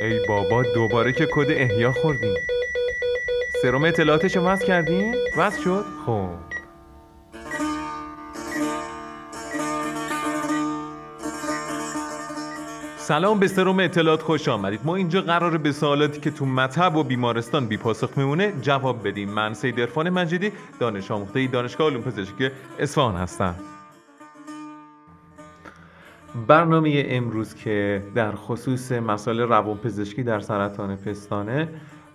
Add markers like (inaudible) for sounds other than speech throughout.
ای بابا دوباره که کد احیا خوردیم سروم اطلاعاتش رو وصل کردین؟ وصل شد؟ خب. سلام به سروم اطلاعات خوش آمدید. ما اینجا قراره به سوالاتی که تو مطب و بیمارستان بی پاسخ میمونه جواب بدیم. من سید عرفان مجیدی دانش آموخته دانشگاه علوم پزشکی اصفهان هستم. برنامه امروز که در خصوص مسائل روانپزشکی در سرطان پستانه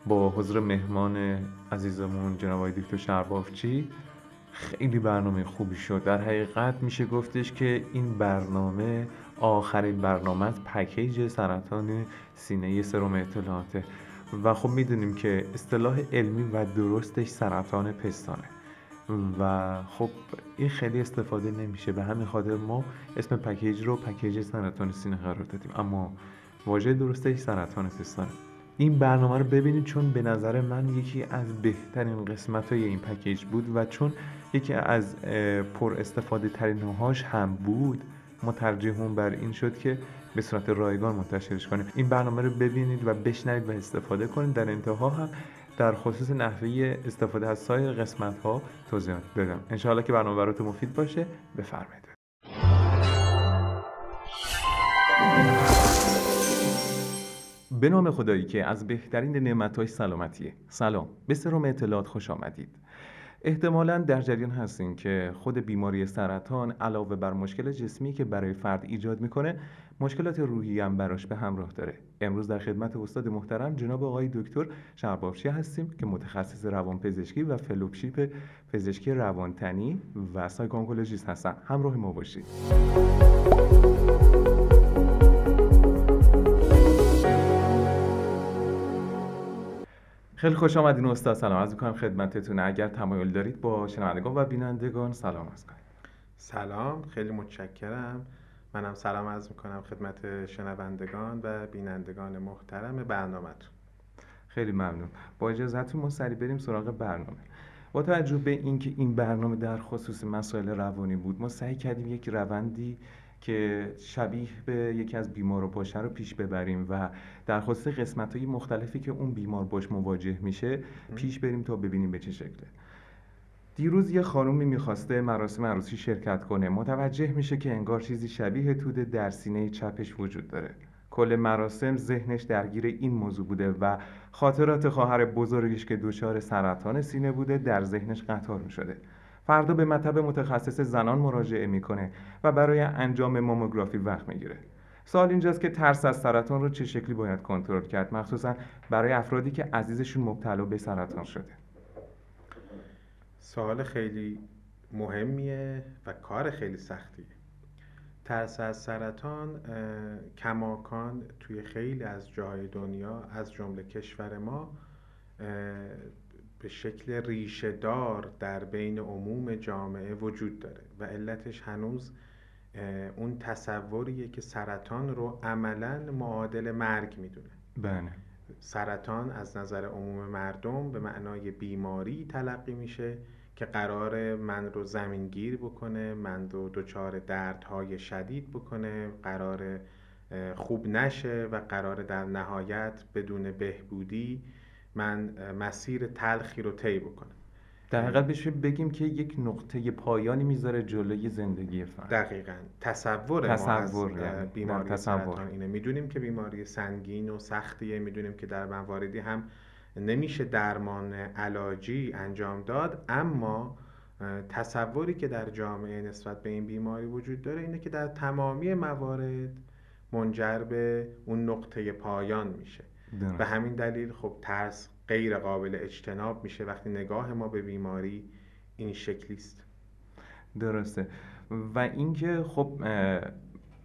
با حضور مهمان عزیزمون جناب دکتر شربافچی خیلی برنامه خوبی شد. در حقیقت میشه گفتش که این برنامه آخرین برنامه از پکیج سرطان سینه سرم اطلاعاته. و خب می‌دونیم که اصطلاح علمی و درستش سرطان پستانه. و خب این خیلی استفاده نمیشه. به همین خاطر ما اسم پکیج رو پکیج سرطان سینه قرار دادیم. اما واژه درستش سرطان پستانه این برنامه رو ببینید چون به نظر من یکی از بهترین قسمت های این پکیج بود و چون یکی از پر استفاده ترین هاش هم بود ما ترجیحمون بر این شد که به صورت رایگان منتشرش کنیم. این برنامه رو ببینید و بشنوید و استفاده کنید. در انتها هم در خصوص نحوه استفاده از سایر قسمت ها توضیحات بدم انشاءالله که برنامه براتون مفید باشه. بفرمایید. به نام خدایی که از بهترین نعمتهای سلامتیه. سلام. به سرم اطلاعات خوش آمدید. احتمالا در جریان هستین که خود بیماری سرطان علاوه بر مشکل جسمی که برای فرد ایجاد می‌کنه مشکلات روحی هم براش به همراه داره. امروز در خدمت استاد محترم جناب آقای دکتر شربافچی هستیم که متخصص روانپزشکی و fellowship پزشکی روانتنی و psycho-oncologist هستن. همراه ما باشید. خیلی خوش آمدین استاد. سلام عرض می‌کنم خدمتتون. اگر تمایل دارید با شنوندگان و بینندگان سلام عرض کنید سلام. خیلی متشکرم. منم سلام از می‌کنم خدمت شنوندگان و بینندگان محترم برنامهتون خیلی ممنون. با اجازهتون ما سری بریم سراغ برنامه. با توجه به اینکه این برنامه در خصوص مسائل روانی بود ما سعی کردیم یک روندی که شبیه به یکی از بیمار و باشه رو پیش ببریم و در خصوص قسمت های مختلفی که اون بیمار باش مواجه میشه پیش بریم تا ببینیم به چه شکله. دیروز یه خانومی می‌خواسته مراسم عروسی شرکت کنه. متوجه میشه که انگار چیزی شبیه توده در سینه چپش وجود داره. کل مراسم ذهنش درگیر این موضوع بوده و خاطرات خواهر بزرگش که دچار سرطان سینه بوده در ذهنش قطار می‌شده. فردا به مطب متخصص زنان مراجعه می‌کنه و برای انجام ماموگرافی وقت می‌گیره. سوال اینجاست که ترس از سرطان رو چه شکلی باید کنترل کرد؟ مخصوصا برای افرادی که عزیزشون مبتلا به سرطان شده. سوال خیلی مهمیه و کار خیلی سختیه. ترس از سرطان کماکان توی خیلی از جاهای دنیا از جمله کشور ما به شکل ریشه دار در بین عموم جامعه وجود داره و علتش هنوز اون تصوریه که سرطان رو عملا معادل مرگ می‌دونه. بله. سرطان از نظر عموم مردم به معنای بیماری تلقی میشه که قرار من رو زمینگیر بکنه من رو دچار دردهای شدید بکنه قرار خوب نشه و قرار در نهایت بدون بهبودی من مسیر تلخی رو طی بکنم. در حقیقت بشه بگیم که یک نقطه پایانی می‌ذاره جلوی زندگی فرد. دقیقا. تصور, تصور ما از یعنی. بیماری تصور. اینه. می‌دونیم که بیماری سنگین و سختیه. می‌دونیم که در مواردی هم نمیشه درمان علاجی انجام داد. اما تصوری که در جامعه نسبت به این بیماری وجود داره اینه که در تمامی موارد منجر به اون نقطه پایان میشه. به همین دلیل خب ترس غیر قابل اجتناب میشه وقتی نگاه ما به بیماری این شکلی است. درسته. و اینکه خب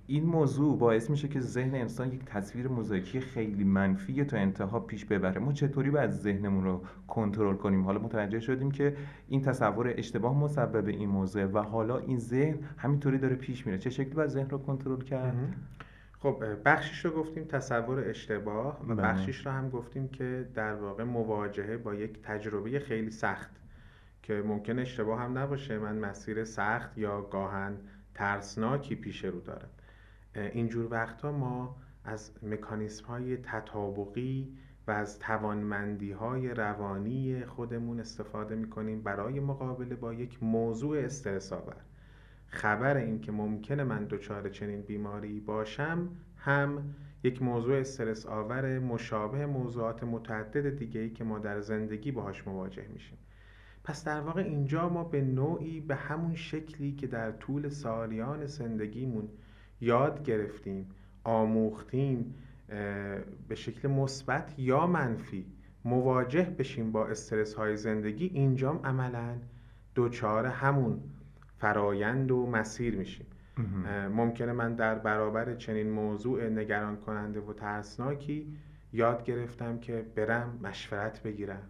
این موضوع باعث میشه که ذهن انسان یک تصویر موزاییکی خیلی منفی تا انتها پیش ببره. ما چطوری باید ذهنمون رو کنترل کنیم؟ حالا متوجه شدیم که این تصور اشتباه مسبب این موضوع و حالا این ذهن همینطوری داره پیش میره. چه شکلی باید ذهن رو کنترل کرد؟ خب بخشش رو گفتیم تصور اشتباه و بله. بخشش رو هم گفتیم که در واقع مواجهه با یک تجربه خیلی سخت که ممکن اشتباه هم نباشه. من مسیر سخت یا گاهن ترسناکی پیش رو دارم. اینجور وقتا ما از مکانیسم های تطابقی و از توانمندی های روانی خودمون استفاده می‌کنیم برای مقابله با یک موضوع استرس آور خبر این که ممکنه من دچار چنین بیماری باشم هم یک موضوع استرس آور مشابه موضوعات متعدد دیگه ای که ما در زندگی باهاش مواجه میشیم. پس در واقع اینجا ما به نوعی به همون شکلی که در طول سالیان زندگیمون یاد گرفتیم آموختیم به شکل مثبت یا منفی مواجه بشیم با استرس های زندگی اینجام عملا دوچار همون فرایند و مسیر میشیم. ممکنه من در برابر چنین موضوع نگران کننده و ترسناکی یاد گرفتم که برم مشورت بگیرم.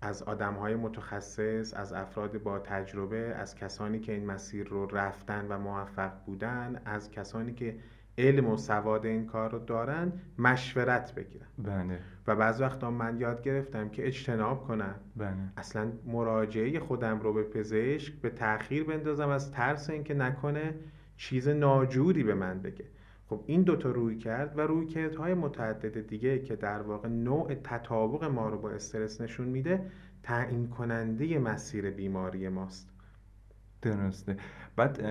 از آدم های متخصص از افراد با تجربه از کسانی که این مسیر رو رفتن و موفق بودن از کسانی که علم و سواد این کار رو دارن مشورت بگیرن. بله. و بعض وقتا من یاد گرفتم که اجتناب کنم بله. اصلا مراجعه خودم رو به پزشک به تاخیر بندازم از ترس اینکه نکنه چیز ناجوری به من بگه. خب این دوتا روی کرد و روی های متعدد دیگه که در واقع نوع تطابق ما رو با استرس نشون میده تعیین کننده مسیر بیماری ماست. درسته. بعد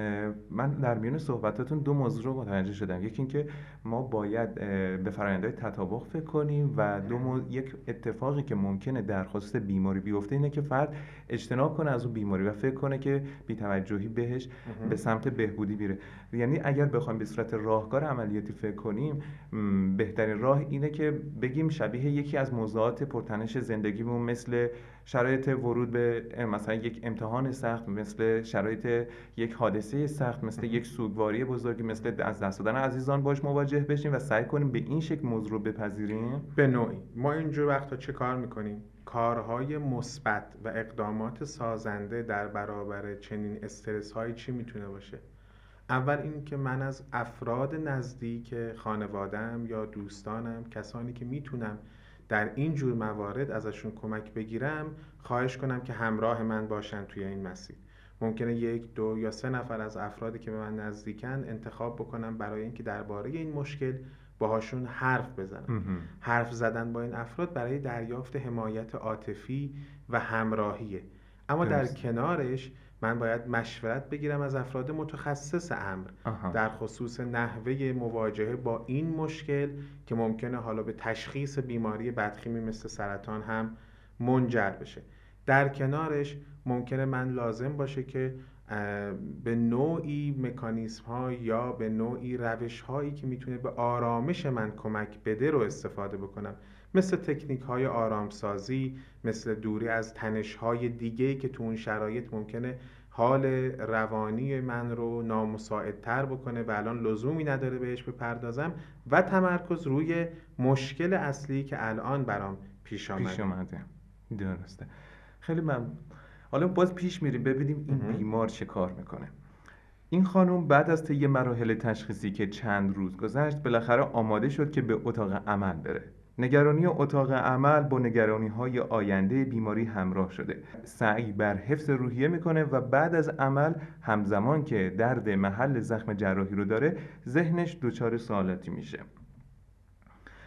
من در میان صحبتاتون دو موضوع رو متوجه شدم. یکی اینکه ما باید به فرآیندهای تطابق فکر کنیم و دو یک اتفاقی که ممکنه در خصوص بیماری بیفته اینه که فرد اجتناب کنه از اون بیماری و فکر کنه که بیتوجهی بهش به سمت بهبودی بیره یعنی اگر بخوایم به صورت راهکار عملیاتی فکر کنیم بهترین راه اینه که بگیم شبیه یکی از موضوعات پرتنش زندگیمون مثل شرایط ورود به مثلا یک امتحان سخت مثل شرایط یک حادثه سخت مثل یک سوگواری بزرگی مثل از دست دادن عزیزان باش مواجه بشیم و سعی کنیم به این شکل موضوع رو بپذیریم. به نوعی. ما اینجور وقتا چه کار می‌کنیم؟ کارهای مثبت و اقدامات سازنده در برابر چنین استرس هایی چی می‌تونه باشه؟ اول این که من از افراد نزدیک خانوادم یا دوستانم کسانی که می‌تونم در این جور موارد ازشون کمک بگیرم خواهش کنم که همراه من باشن توی این مسیر. ممکنه یک دو یا سه نفر از افرادی که به من نزدیکن انتخاب بکنم برای اینکه درباره این مشکل باهاشون حرف بزنم. حرف زدن با این افراد برای دریافت حمایت عاطفی و همراهیه. اما در کنارش من باید مشورت بگیرم از افراد متخصص امر. در خصوص نحوه مواجهه با این مشکل که ممکنه حالا به تشخیص بیماری بدخیمی مثل سرطان هم منجر بشه. در کنارش ممکنه من لازم باشه که به نوعی مکانیسم ها یا به نوعی روش هایی که می‌تونه به آرامش من کمک بده رو استفاده بکنم. مثل تکنیک های آرامسازی مثل دوری از تنش های دیگه که تو اون شرایط ممکنه حال روانی من رو نامساعدتر بکنه و الان لزومی نداره بهش بپردازم و تمرکز روی مشکل اصلی که الان برام پیش آمده. پیش آمده. درسته. خیلی من حالا باز پیش میریم ببینیم این بیمار چه کار می‌کنه. این خانم بعد از طی مراحل تشخیصی که چند روز گذشت بالاخره آماده شد که به اتاق عمل بره. نگرانی اتاق عمل با نگرانی های آینده بیماری همراه شده. سعی بر حفظ روحیه می‌کنه و بعد از عمل همزمان که درد محل زخم جراحی رو داره ذهنش دچار سوالاتی میشه.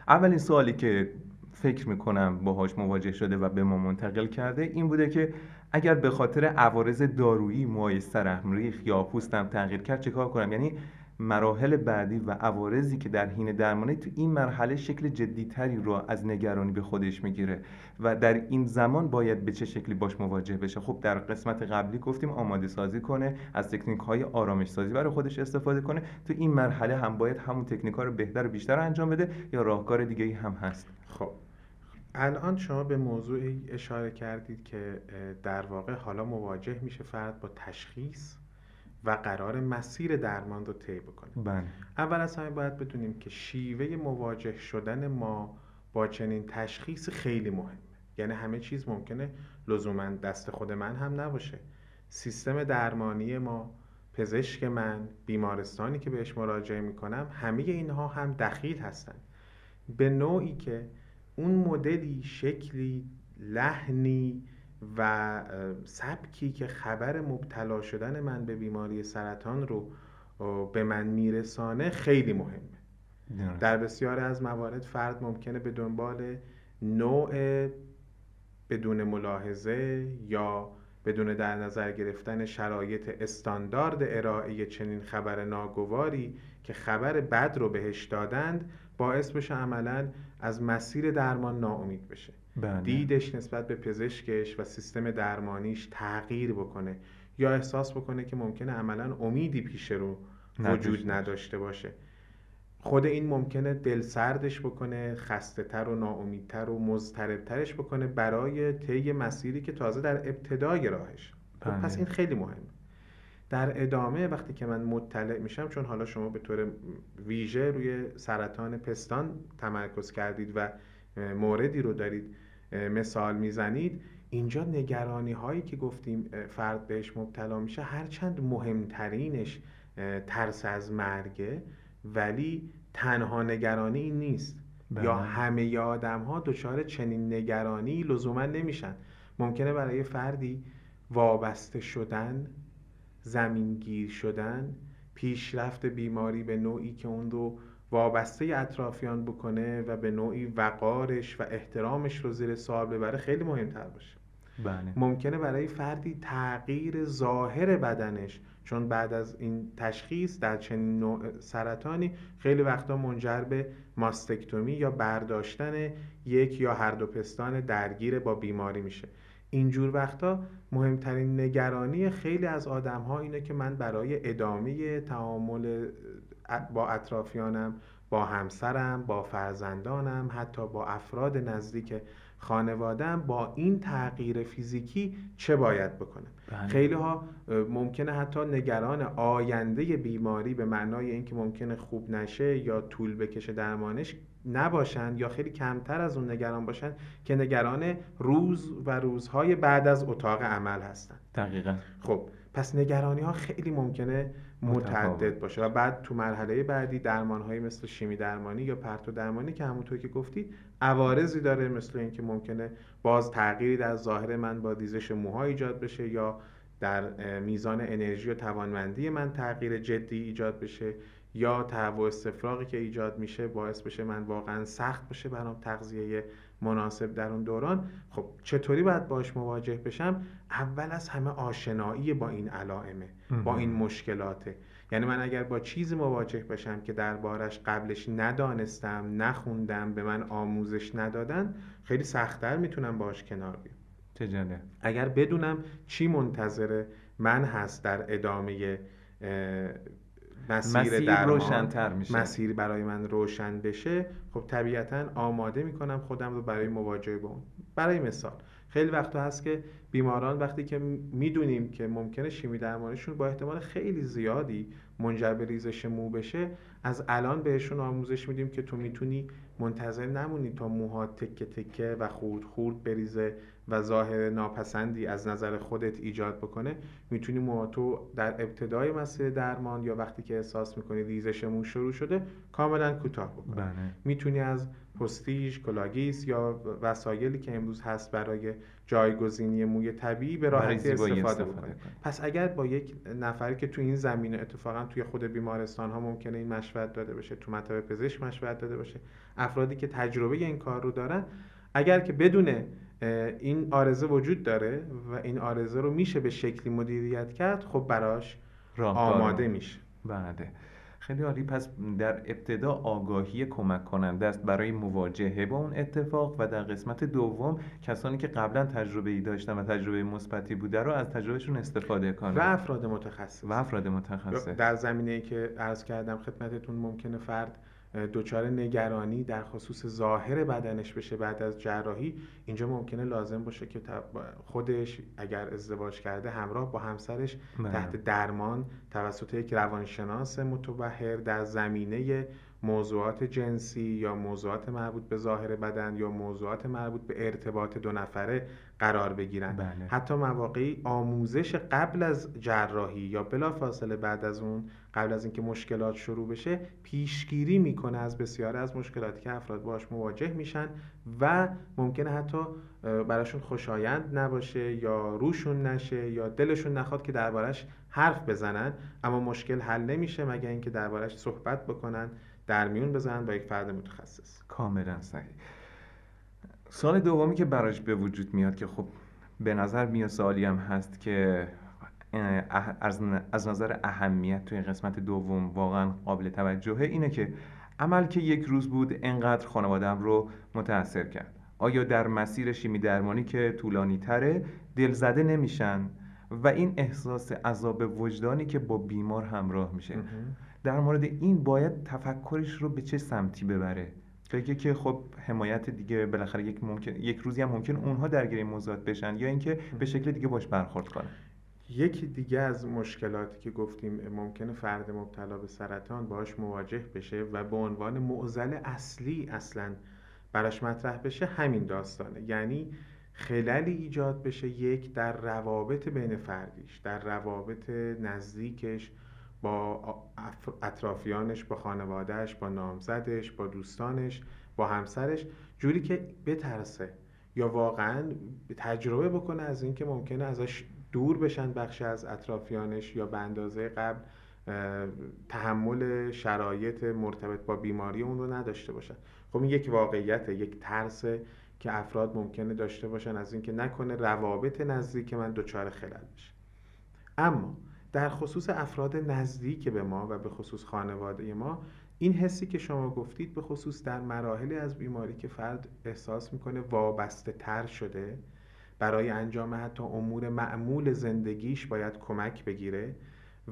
اولین سوالی که فکر می‌کنم باهاش مواجه شده و به ما منتقل کرده این بوده که اگر به خاطر عوارض دارویی موهای سرم ریخ یا پوستم تغییر کرد چه کار کنم؟ یعنی مراحل بعدی و عوارضی که در حین درمانی تو این مرحله شکل جدیتری رو از نگرانی به خودش می‌گیره و در این زمان باید به چه شکلی باش مواجه بشه. خب در قسمت قبلی گفتیم آماده سازی کنه از تکنیک های آرامش سازی برای خودش استفاده کنه. تو این مرحله هم باید همون تکنیک ها رو بهتر و بیشتر انجام بده یا راهکار دیگه ای هم هست؟ خب. الان شما به موضوعی اشاره کردید که در واقع حالا مواجه میشه فرد با تشخیص. و قرار مسیر درمان رو طی بکنه. بله. اول از همه باید بدونیم که شیوه مواجه شدن ما با چنین تشخیص خیلی مهمه. یعنی همه چیز ممکنه لزوما دست خود من هم نباشه. سیستم درمانی ما پزشک من بیمارستانی که بهش مراجعه می‌کنم همه اینها هم دخیل هستن. به نوعی که اون مدلی شکلی لحنی و سبکی که خبر مبتلا شدن من به بیماری سرطان رو به من میرسانه خیلی مهمه. در بسیاری از موارد فرد ممکنه به دنبال نوع بدون ملاحظه یا بدون در نظر گرفتن شرایط استاندارد ارائه چنین خبر ناگواری که خبر بد رو بهش دادند باعث بشه عملا از مسیر درمان ناامید بشه. بله. دیدش نسبت به پزشکش و سیستم درمانیش تغییر بکنه یا احساس بکنه که ممکنه عملا امیدی پیش رو وجود نداشته باشه خود این ممکنه دل سردش بکنه خسته تر و ناامیدتر و مضطربترش بکنه برای طی مسیری که تازه در ابتدای راهش خب پس بله. این خیلی مهمه در ادامه وقتی که من مطلع میشم چون حالا شما به طور ویژه روی سرطان پستان تمرکز کردید و موردی رو دارید مثال می‌زنید. اینجا نگرانی هایی که گفتیم فرد بهش مبتلا میشه هرچند مهمترینش ترس از مرگه ولی تنها نگرانی این نیست. بله. یا همه آدم ها دچار چنین نگرانی لزوما نمیشن. ممکنه برای فردی وابسته شدن زمینگیر شدن پیشرفت بیماری به نوعی که اون رو وابسته اطرافیان بکنه و به نوعی وقارش و احترامش رو زیر سوال ببره خیلی مهمتر باشه بله. ممکنه برای فردی تغییر ظاهر بدنش چون بعد از این تشخیص در چنین نوع سرطانی خیلی وقتا منجر به ماستکتومی یا برداشتن یک یا هر دو پستان درگیر با بیماری میشه اینجور وقتا مهمترین نگرانی خیلی از آدم ها اینه که من برای ادامه تعامل با اطرافیانم با همسرم با فرزندانم حتی با افراد نزدیک خانوادم با این تغییر فیزیکی چه باید بکنم؟ بله. خیلی ها ممکنه حتی نگران آینده بیماری به معنای اینکه ممکنه خوب نشه یا طول بکشه درمانش نباشند یا خیلی کمتر از اون نگران باشند که نگران روز و روزهای بعد از اتاق عمل هستند دقیقا. خب پس نگرانی ها خیلی ممکنه متعدد باشه. و بعد تو مرحله بعدی درمان های مثل شیمی درمانی یا پرتو درمانی که همونطور که گفتید عوارضی داره مثل اینکه ممکنه باز تغییری در ظاهر من با دیزش موها ایجاد بشه یا در میزان انرژی و توانمندی من تغییر جدی ایجاد بشه یا تهوع استفراغی که ایجاد میشه باعث بشه من واقعا سخت باشه برام تغذیه مناسب در اون دوران خب چطوری باید باش مواجه بشم؟ اول از همه آشنایی با این علائمه با این مشکلاته. یعنی من اگر با چیزی مواجه بشم که دربارش قبلش ندانستم نخوندم به من آموزش ندادن خیلی سختتر می‌تونم باش کنار بیام. چه اگر بدونم چی منتظر من هست در ادامه مسیر, مسیر روشنتر میشه. مسیر برای من روشن بشه خب طبیعتا آماده می‌کنم خودم رو برای مواجهه با اون. برای مثال خیلی وقتا هست که بیماران وقتی که می‌دونیم که ممکنه شیمی درمانشون با احتمال خیلی زیادی منجر به ریزش مو بشه از الان بهشون آموزش میدیم که تو می‌تونی منتظر نمونی تا موها تکه تکه و خورد خورد بریزه و ظاهر ناپسندی از نظر خودت ایجاد بکنه می‌تونی موهاتو در ابتدای مسیر درمان یا وقتی که احساس می‌کنی ریزش مو شروع شده کاملا کوتاه بکنی. بله. می‌تونی از پستیژ کلاه‌گیس یا وسایلی که امروز هست برای جایگزینی موی طبیعی به راحتی استفاده بکنی. پس اگر با یک نفری که تو این زمینه اتفاقا توی خود بیمارستان ها ممکنه این مشورت داده باشه تو مطب پزشک مشورت داده باشه افرادی که تجربه این کار رو دارن اگر که بدونه این عارضه وجود داره و این عارضه رو میشه به شکلی مدیریت کرد خب براش آماده میشه. بله. خیلی عالی. پس در ابتدا آگاهی کمک کننده است برای مواجهه با اون اتفاق و در قسمت دوم کسانی که قبلا تجربه ای داشتن و تجربه مثبتی بوده رو از تجربهشون استفاده کنن. و افراد متخصص. و افراد متخصص. در زمینه که عرض کردم خدمتتون ممکنه فرد دچار نگرانی در خصوص ظاهر بدنش بشه بعد از جراحی اینجا ممکنه لازم باشه که خودش اگر ازدواج کرده همراه با همسرش بله. تحت درمان توسط یک روانشناس متبهر در زمینه موضوعات جنسی یا موضوعات مربوط به ظاهر بدن یا موضوعات مربوط به ارتباط دو نفره قرار بگیرن. بله. حتی مواقعی آموزش قبل از جراحی یا بلا فاصله بعد از اون قبل از اینکه مشکلات شروع بشه پیشگیری می‌کنه از بسیاری از مشکلاتی که افراد باش مواجه میشن و ممکنه حتی براشون خوشایند نباشه یا روشون نشه یا دلشون نخواد که دربارش حرف بزنن. اما مشکل حل نمیشه مگر اینکه دربارش صحبت بکنن در میون بزنن با یک فرد متخصص. کاملا صحیح. سال دومی که براش به وجود میاد که خب به نظر میاد سوالی هم هست که از نظر اهمیت توی قسمت دوم واقعا قابل توجهه اینه که عمل که یک روز بود انقدر خانوادم رو متاثر کرد. آیا در مسیر شیمی درمانی که طولانی تره دلزده نمیشن؟ و این احساس عذاب وجدانی که با بیمار همراه میشه. در مورد این باید تفکرش رو به چه سمتی ببره؟ فکر که خب حمایت دیگه بالاخره یک ممکن یک روزی هم ممکن اونها درگیر این موضوعات بشن یا اینکه به شکل دیگه باش برخورد کنن. یکی دیگه از مشکلاتی که گفتیم ممکنه فرد مبتلا به سرطان باش مواجه بشه و به عنوان معضل اصلی اصلا براش مطرح بشه همین داستانه. یعنی خلالی ایجاد بشه یک در روابط بین فردیش در روابط نزدیکش با اطرافیانش با خانوادهش با نامزدش با دوستانش با همسرش جوری که بترسه یا واقعا تجربه بکنه از اینکه ممکنه ازش دور بشن بخشی از اطرافیانش یا به اندازه قبل تحمل شرایط مرتبط با بیماری اون رو نداشته باشن. خب این یک واقعیته یک ترس که افراد ممکنه داشته باشن از اینکه نکنه روابط نزدیک من دچار خلل بشه. اما در خصوص افراد نزدیک به ما و به خصوص خانواده ما این حسی که شما گفتید به خصوص در مراحلی از بیماری که فرد احساس می‌کنه وابسته تر شده برای انجام حتی امور معمول زندگیش باید کمک بگیره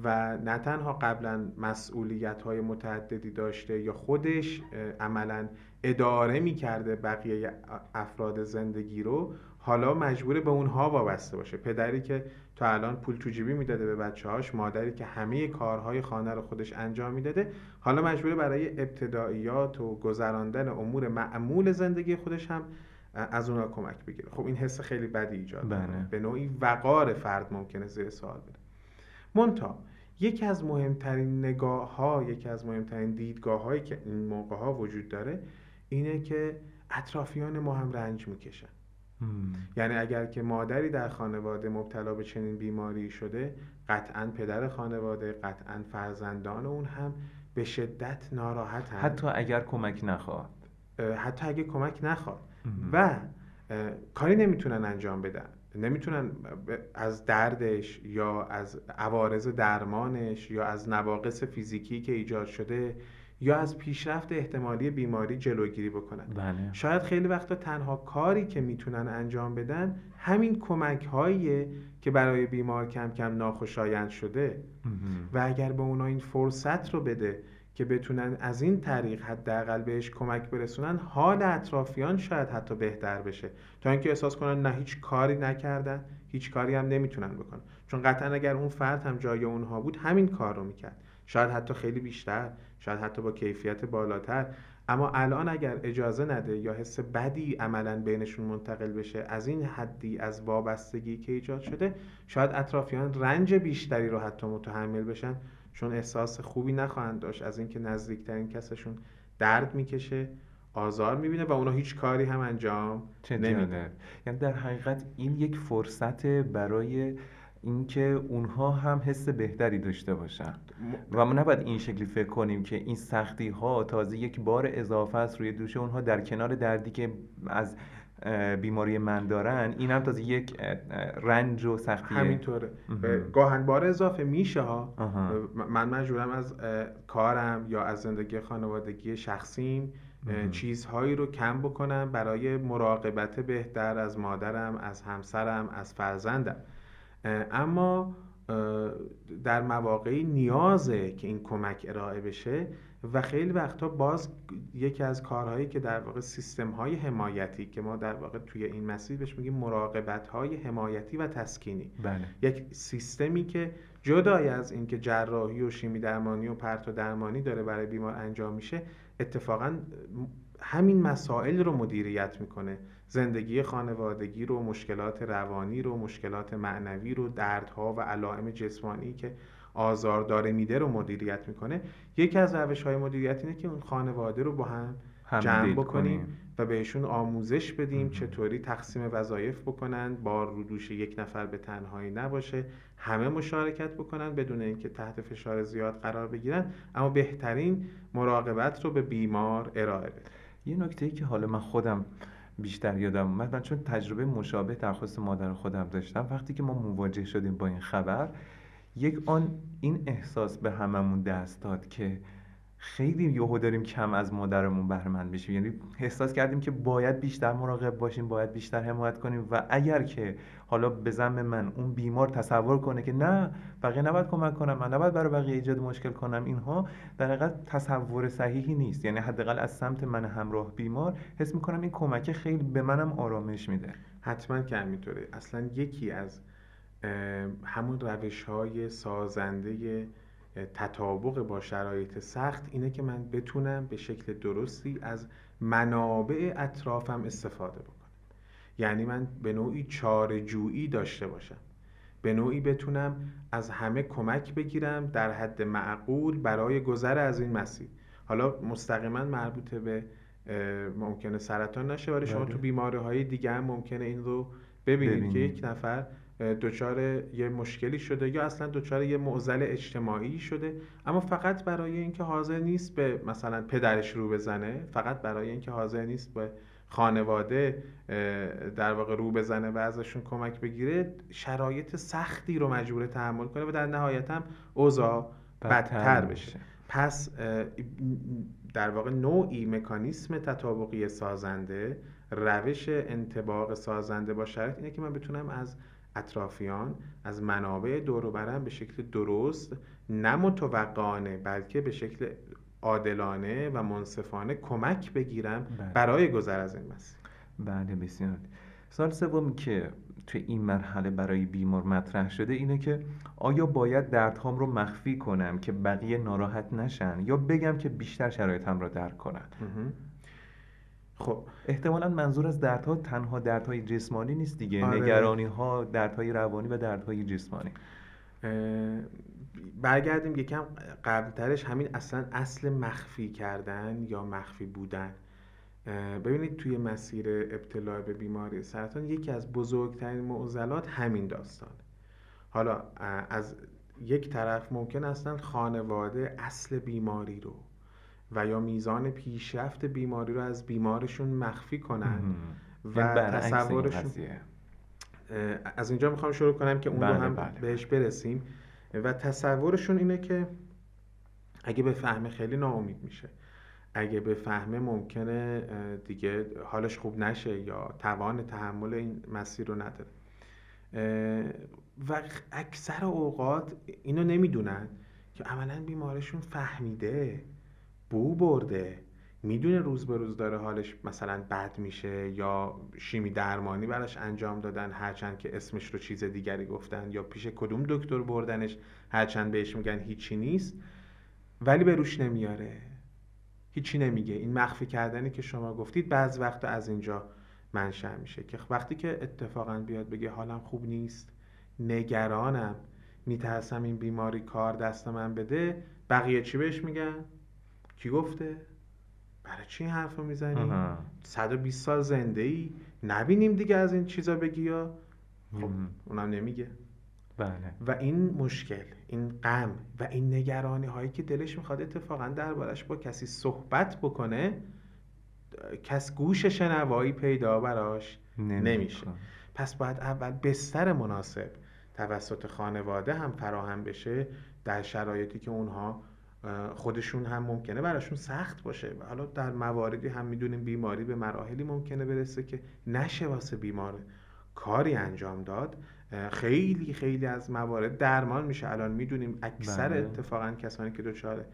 و نه تنها قبلا مسئولیت های متعددی داشته یا خودش عملا اداره می کرده بقیه افراد زندگی رو حالا مجبور به اونها وابسته باشه. پدری که تا الان پول تو جیبی می‌داده به بچه هاش مادری که همه کارهای خانه رو خودش انجام می‌داده حالا مجبوره برای ابتداییات و گذراندن امور معمول زندگی خودش هم از اونها کمک بگیره. خب این حس خیلی بدی ایجاد بله. به نوعی وقار فرد ممکنه زیر سوال بره. مونتا یکی از مهمترین نگاه ها یکی از مهمترین دیدگاه هایی که این موقع ها وجود داره اینه که اطرافیان ما هم رنج می‌کشن. یعنی اگر که مادری در خانواده مبتلا به چنین بیماری شده قطعا پدر خانواده قطعا فرزندان اون هم به شدت ناراحت هم. حتی اگر کمک نخواد. حتی اگر کمک نخواد. و کاری نمی‌تونن انجام بدن. نمی‌تونن از دردش یا از عوارض درمانش یا از نواقص فیزیکی که ایجاد شده یا از پیشرفت احتمالی بیماری جلوگیری بکنن بله. شاید خیلی وقتا تنها کاری که می‌تونن انجام بدن همین کمک هاییه که برای بیمار کم کم ناخوشایند شده. و اگر به اونا این فرصت رو بده که بتونن از این طریق حداقل بهش کمک برسونن حال اطرافیان شاید حتی بهتر بشه. تا اینکه احساس کنن نه هیچ کاری نکردن هیچ کاری هم نمی‌تونن بکنن. چون قطعا اگر اون فرد هم جای اونها بود همین کار رو می‌کرد. شاید حتی خیلی بیشتر. شاید حتی با کیفیت بالاتر. اما الان اگر اجازه نده یا حس بدی عملا بینشون منتقل بشه از این حدی از وابستگی که ایجاد شده شاید اطرافیان رنج بیشتری رو حتی متحمل بشن. چون احساس خوبی نخواهند داشت از اینکه نزدیکترین کسشون درد می‌کشه آزار می‌بینه و اونا هیچ کاری هم انجام نمیده یعنی در حقیقت این یک فرصت برای اینکه اونها هم حس بهتری داشته باشن و ما نباید این شکلی فکر کنیم که این سختی ها تازه یک بار اضافه است روی دوش اونها در کنار دردی که از بیماری من دارن. این هم تازه یک رنج و سختیه. همینطوره. گاهن بار اضافه میشه ها. من مجبورم از کارم یا از زندگی خانوادگی شخصیم چیزهایی رو کم بکنم برای مراقبت بهتر از مادرم از همسرم از فرزندم. اما در مواقعی نیازه که این کمک ارائه بشه و خیلی وقتا باز یکی از کارهایی که در واقع سیستم های حمایتی که ما در واقع توی این مسیر بهش میگیم مراقبت های حمایتی و تسکینی بله. یک سیستمی که جدای از اینکه جراحی و شیمی درمانی و پرت و درمانی داره برای بیمار انجام میشه اتفاقا همین مسائل رو مدیریت می‌کنه زندگی خانوادگی رو مشکلات روانی رو مشکلات معنوی رو دردها و علائم جسمانی که آزار داره میده رو مدیریت می‌کنه. یکی از روش های مدیریت اینه که اون خانواده رو با هم جمع بکنیم و بهشون آموزش بدیم چطوری تقسیم وظایف بکنن بار رو دوش یک نفر به تنهایی نباشه همه مشارکت بکنن بدون اینکه تحت فشار زیاد قرار بگیرن. اما بهترین مراقبت رو به بیمار ارائه بده یه نکته ای که حالا من خودم بیشتر یادم اومد. من چون تجربه مشابه درخواست مادر خودم داشتم وقتی که ما مواجه شدیم با این خبر یک آن این احساس به هممون دست داد که خیلی یهو داریم کم از مادرمون بهرمند بشیم یعنی احساس کردیم که باید بیشتر مراقب باشیم باید بیشتر حمایت کنیم و اگر که حالا به زم من اون بیمار تصور کنه که نه بقیه نباید کمک کنم من نباید برای بقیه ایجاد مشکل کنم اینها در حقیقت تصور صحیحی نیست. یعنی حداقل از سمت من همراه بیمار حس می‌کنم این کمک خیلی به منم آرامش میده. حتما که همینطوره. اصلا یکی از همون روش های سازنده تطابق با شرایط سخت اینه که من بتونم به شکل درستی از منابع اطرافم استفاده بکنم. یعنی من به نوعی چارجویی داشته باشم. به نوعی بتونم از همه کمک بگیرم در حد معقول برای گذر از این مسیر. حالا مستقیما مربوط به ممکنه سرطان نشه ولی شما بله. تو بیماری های دیگه هم ممکنه این رو ببینید که یک نفر دچار یه مشکلی شده یا اصلا دچار یه معضل اجتماعی شده. اما فقط برای اینکه حاضر نیست به مثلا پدرش رو بزنه فقط برای اینکه حاضر نیست به خانواده در واقع رو بزنه و ازشون کمک بگیره شرایط سختی رو مجبور تحمل کنه و در نهایت هم اوضاع بدتر بشه. پس در واقع نوعی مکانیسم تطابقی سازنده روش انتباق سازنده با شرایط اینه که من بتونم از اطرافیان از منابع برم به شکل درست نه متوقعانه بلکه به شکل عادلانه و منصفانه کمک بگیرم بله. برای گذر از این مسیر. بله بسیار. سال سومی که تو این مرحله برای بیمار مطرح شده اینه که آیا باید دردهام رو مخفی کنم که بقیه ناراحت نشن یا بگم که بیشتر شرایطم رو درک کنن؟ خب احتمالا منظور از دردها تنها دردهای جسمانی نیست دیگه. آره. نگرانی ها دردهای روانی و دردهای جسمانی. برگردیم یکم قبلترش همین اصلا اصل مخفی کردن یا مخفی بودن. ببینید توی مسیر ابتلا به بیماری سرطان یکی از بزرگترین معضلات همین داستان. حالا از یک طرف ممکن اصلا خانواده اصل بیماری رو و یا میزان پیشرفت بیماری رو از بیمارشون مخفی کنن و یعنی تصورشون از اینجا می‌خوام شروع کنم که اون رو بله، هم بله. بهش برسیم. و تصورشون اینه که اگه به فهم خیلی ناامید میشه. اگه به فهمه ممکنه دیگه حالش خوب نشه یا توان تحمل این مسیر رو نداره. و اکثر اوقات اینو نمی‌دونن که عملا بیمارشون فهمیده بو برده. می‌دونه روز به روز داره حالش مثلا بد میشه یا شیمی درمانی براش انجام دادن هرچند که اسمش رو چیز دیگری گفتن یا پیش کدوم دکتر بردنش هرچند بهش میگن هیچی نیست ولی به روش نمیاره. هیچی نمیگه. این مخفی کردنی که شما گفتید بعض وقت از اینجا منشأ میشه که وقتی که اتفاقا بیاد بگه حالم خوب نیست نگرانم میترسم این بیماری کار دست من بده بقیه چی بهش میگن؟ کی گفته؟ برای چی این حرف رو می‌زنی 120 سال زنده ای نبینیم دیگه از این چیزا بگی یا؟ خب اونم نمیگه. بله. و این مشکل این غم و این نگرانی هایی که دلش می‌خواد اتفاقا دربارش با کسی صحبت بکنه کس گوش شنوایی پیدا براش نمیشه. پس باید اول بستر مناسب توسط خانواده هم فراهم بشه در شرایطی که اونها خودشون هم ممکنه براشون سخت باشه. حالا در مواردی هم می‌دونیم بیماری به مراحلی ممکنه برسه که نشه واسه بیمار. کاری انجام داد. خیلی خیلی از موارد درمان میشه. الان می‌دونیم اکثر بله. اتفاقا کسانی که دچار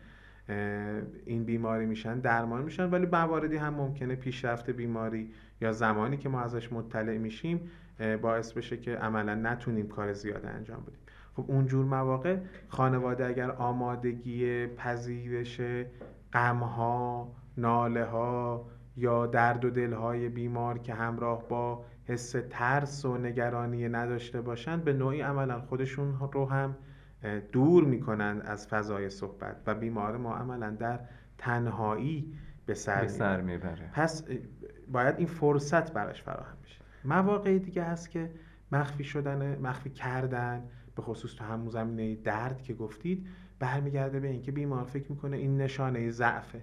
این بیماری میشن درمان میشن. ولی مواردی هم ممکنه پیشرفت بیماری یا زمانی که ما ازش مطلع میشیم باعث بشه که عملا نتونیم کار زیاده انجام بدیم. خب اونجور مواقع خانواده اگر آمادگی پذیرش غمها ناله ها یا درد و دلهای بیمار که همراه با حس ترس و نگرانی نداشته باشند به نوعی عملا خودشون رو هم دور می‌کنند از فضای صحبت و بیمار ما عملا در تنهایی به سر, به سر می‌بره. پس باید این فرصت براش فراهم بشه. مواقعی دیگه هست که مخفی شدن مخفی کردن به خصوص تو همون زمینه درد که گفتید برمیگرده به اینکه بیمار فکر می‌کنه این نشانه ضعفه.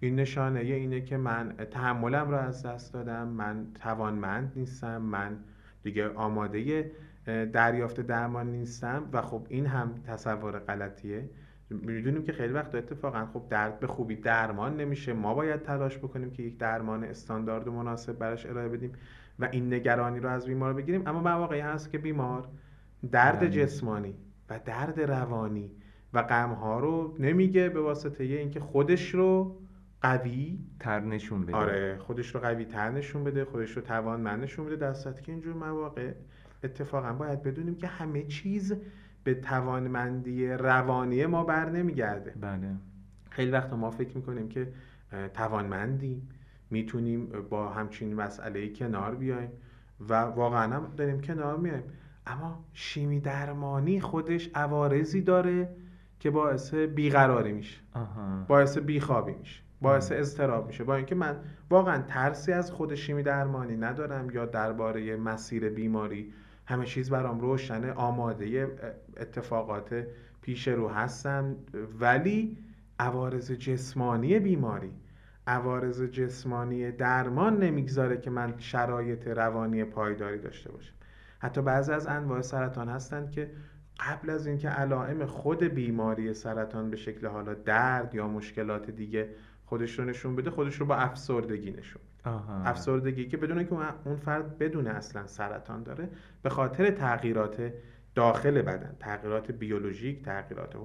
این نشانه اینه که من تحملم رو از دست دادم من توانمند نیستم من دیگه آماده دریافت درمان نیستم و خب این هم تصور غلطیه. می‌دونیم که خیلی وقت اتفاقا خب درد به خوبی درمان نمیشه. ما باید تلاش بکنیم که یک درمان استاندارد و مناسب براش ارائه بدیم و این نگرانی رو از بیمار بگیریم. اما مواقعی هست که بیمار درد بله. جسمانی و درد روانی و غمها رو نمیگه به واسطه اینکه خودش رو قوی تر نشون بده. آره خودش رو قوی تر نشون بده خودش رو توانمند نشون بده در که اینجور مواقع اتفاقا باید بدونیم که همه چیز به توانمندی روانی ما بر نمیگرده. بله. خیلی وقت ما فکر می‌کنیم که توانمندیم می‌تونیم با همچین مسئله کنار بیایم و واقعا هم داریم کنار میایم. اما شیمی درمانی خودش عوارضی داره که باعث بیقراری میشه. باعث بیخوابی میشه. باعث اضطراب میشه. با اینکه من واقعا ترسی از خود شیمی درمانی ندارم یا درباره مسیر بیماری همه چیز برام روشنه. آماده اتفاقات پیش رو هستم. ولی عوارض جسمانی بیماری عوارض جسمانی درمان نمی‌گذاره که من شرایط روانی پایداری داشته باشم. حتی بعضی از انواع سرطان هستند که قبل از اینکه علائم خود بیماری سرطان به شکل حالا درد یا مشکلات دیگه خودش رو نشون بده خودش رو با افسردگی نشون افسردگی که بدونه که اون فرد بدون اصلا سرطان داره به خاطر تغییرات داخل بدن تغییرات بیولوژیک تغییرات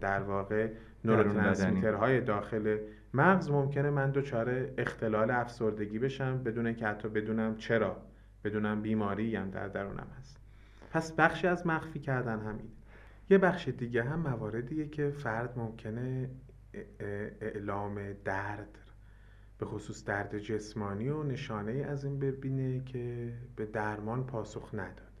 در واقع نوروترانسمیترهای داخل مغز ممکنه من دچار اختلال افسردگی بشم بدون که حتی بدونم چرا. بدونم بیماری هم در درونم هست. پس بخشی از مخفی کردن همین یه بخش دیگه هم مواردیه که فرد ممکنه اعلام درد به خصوص درد جسمانی و نشانه از این ببینه که به درمان پاسخ نداد.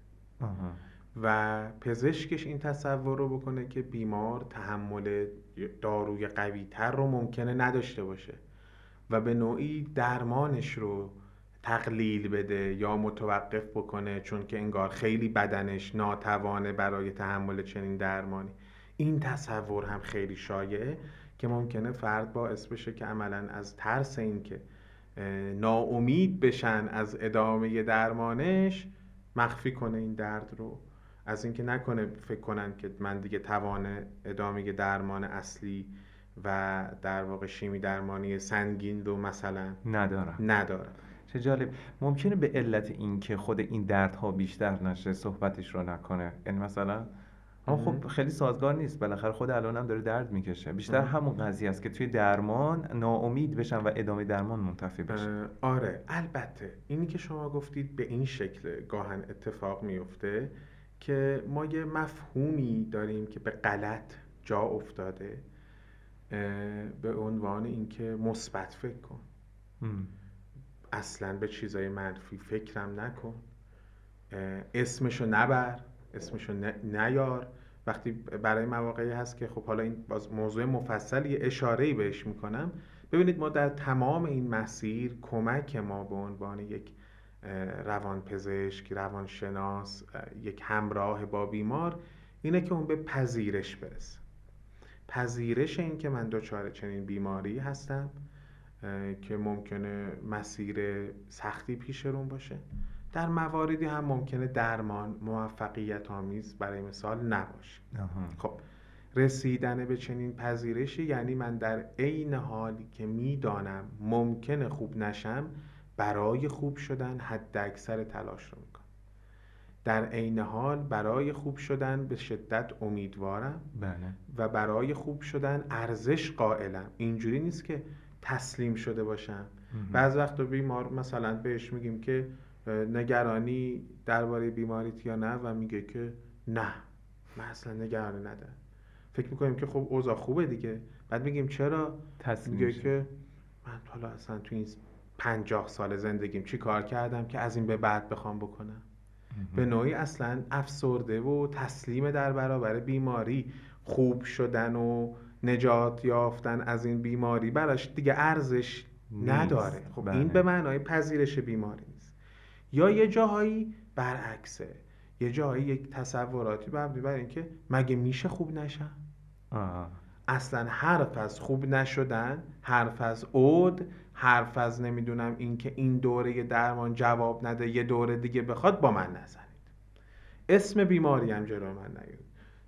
و پزشکش این تصور رو بکنه که بیمار تحمل داروی قوی تر رو ممکنه نداشته باشه و به نوعی درمانش رو تقلیل بده یا متوقف بکنه چون که انگار خیلی بدنش ناتوانه برای تحمل چنین درمانی. این تصور هم خیلی شایعه که ممکنه فرد باعث بشه که عملا از ترس اینکه ناامید بشن از ادامه درمانش مخفی کنه این درد رو. از اینکه نکنه فکر کنن که من دیگه توان ادامه درمان اصلی و در واقع شیمی درمانی سنگین رو مثلا ندارم. ندارم. چه جالب. ممکنه به علت اینکه خود این دردها بیشتر نشه صحبتش رو نکنه. یعنی مثلا اما خب خیلی سازگار نیست. بالاخره خود الانم داره درد می‌کشه. بیشتر همون قضیه است که توی درمان ناامید بشن و ادامه درمان منتفی بشن آره. البته اینی که شما گفتید به این شکل گاهن اتفاق میفته که ما یه مفهومی داریم که به غلط جا افتاده به عنوان اینکه مثبت فکر کن. اصلا به چیزای منفی فکرم نکن. اسمشو نبر اسمشو نیار. وقتی برای مواقعی هست که خب حالا این باز موضوع مفصل یه اشاره‌ای بهش می‌کنم ببینید ما در تمام این مسیر کمک ما به عنوان یک روانپزشک روانشناس یک همراه با بیمار اینه که اون به پذیرش برسه. پذیرش این که من دچار چنین بیماری هستم. که ممکنه مسیر سختی پیش رون باشه. در مواردی هم ممکنه درمان موفقیت آمیز برای مثال نباشه. خب رسیدن به چنین پذیرشی یعنی من در عین حالی که می‌دانم ممکنه خوب نشم برای خوب شدن حد اکثر تلاش رو می‌کنم. در عین حال برای خوب شدن به شدت امیدوارم بله. و برای خوب شدن ارزش قائلم. اینجوری نیست که تسلیم شده باشم بعض وقت بیمار مثلا بهش میگیم که نگرانی درباره بیماریت یا نه و میگه که نه من اصلا نگرانی ندارم. فکر می‌کنیم که خب اوضاع خوبه دیگه. بعد میگیم چرا؟ میگه که من حالا اصلا تو این پنجاه سال زندگیم چی کار کردم که از این به بعد بخوام بکنم؟ به نوعی اصلا افسرده و تسلیم در برابر بیماری خوب شدن و نجات یافتن از این بیماری. براش دیگه ارزش نداره. خب بله. این به معنای پذیرش بیماری نیست. یا یه جاهایی برعکسه. یه جاهایی یک تصوراتی مبنی بر اینکه مگه میشه خوب نشم آه. اصلا حرف از خوب نشدن حرف از عود حرف از نمی‌دونم اینکه این دوره درمان جواب نده یه دوره دیگه بخواد با من نزنید. اسم بیماری هم جلو من نیارید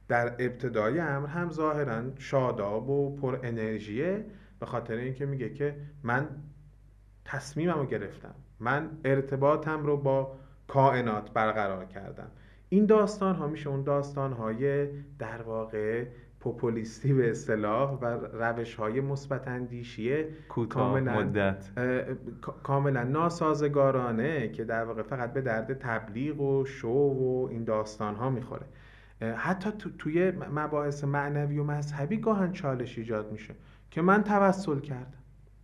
در ابتدای امر هم ظاهرا شاداب و پر انرژیه به خاطر اینکه میگه که من تصمیمم رو گرفتم. من ارتباطم رو با کائنات برقرار کردم. این داستان ها میشه اون داستان های در واقع پوپولیستی به اصطلاح و روش های مثبت اندیشیه کوتاه کاملا مدت. کاملا ناسازگارانه که در واقع فقط به درد تبلیغ و شو و این داستان ها می‌خوره. حتی تو- توی مباحث معنوی و مذهبی گاهن چالش ایجاد میشه که من توسل کردم.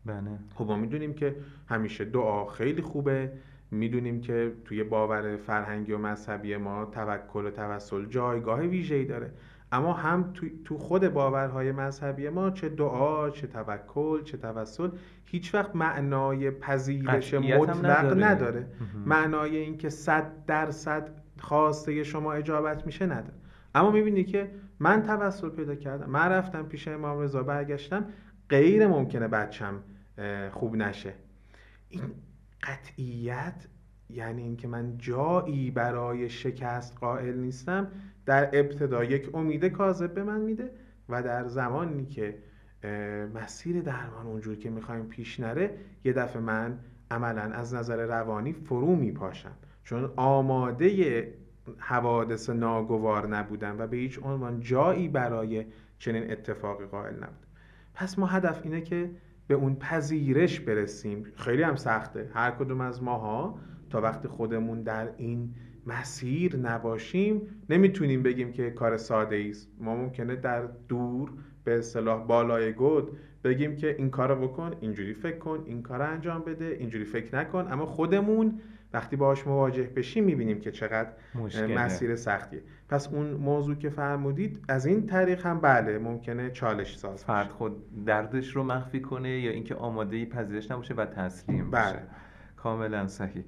بله. خب ما می‌دونیم که همیشه دعا خیلی خوبه. می‌دونیم که توی باور فرهنگی و مذهبی ما توکل و توسل جایگاه ویژه‌ای داره. اما هم تو, تو خود باورهای مذهبی ما چه دعا چه توکل چه توسل هیچ وقت معنای پذیرش مطلق نداره. نداره. معنای اینکه صد درصد خواسته شما اجابت میشه نداره. اما می‌بینی که من توسل پیدا کردم من رفتم پیش امام رضا برگشتم غیر ممکنه بچم خوب نشه. این قطعیت یعنی اینکه من جایی برای شکست قائل نیستم در ابتدا یک امید کاذب به من میده و در زمانی که مسیر درمان اونجور که می‌خوایم پیش نره یه دفعه من عملا از نظر روانی فرو میپاشم. چون آماده حوادث ناگوار نبودم و به هیچ عنوان جایی برای چنین اتفاقی قائل نبودم پس ما هدف اینه که به اون پذیرش برسیم. خیلی هم سخته. هر کدوم از ماها تا وقتی خودمون در این مسیر نباشیم نمی‌تونیم بگیم که کار ساده است ما ممکنه در دور به اصطلاح بالای گود بگیم که این کارو بکن اینجوری فکر کن این کار انجام بده اینجوری فکر نکن. اما خودمون وقتی باهاش مواجه بشیم می‌بینیم که چقدر مشکله. مسیر سختیه پس اون موضوع که فرمودید از این طریق هم بله ممکنه چالش ساز. فرد خود دردش رو مخفی کنه یا اینکه آماده پذیرش نباشه و تسلیم بله. بشه کاملا صحیح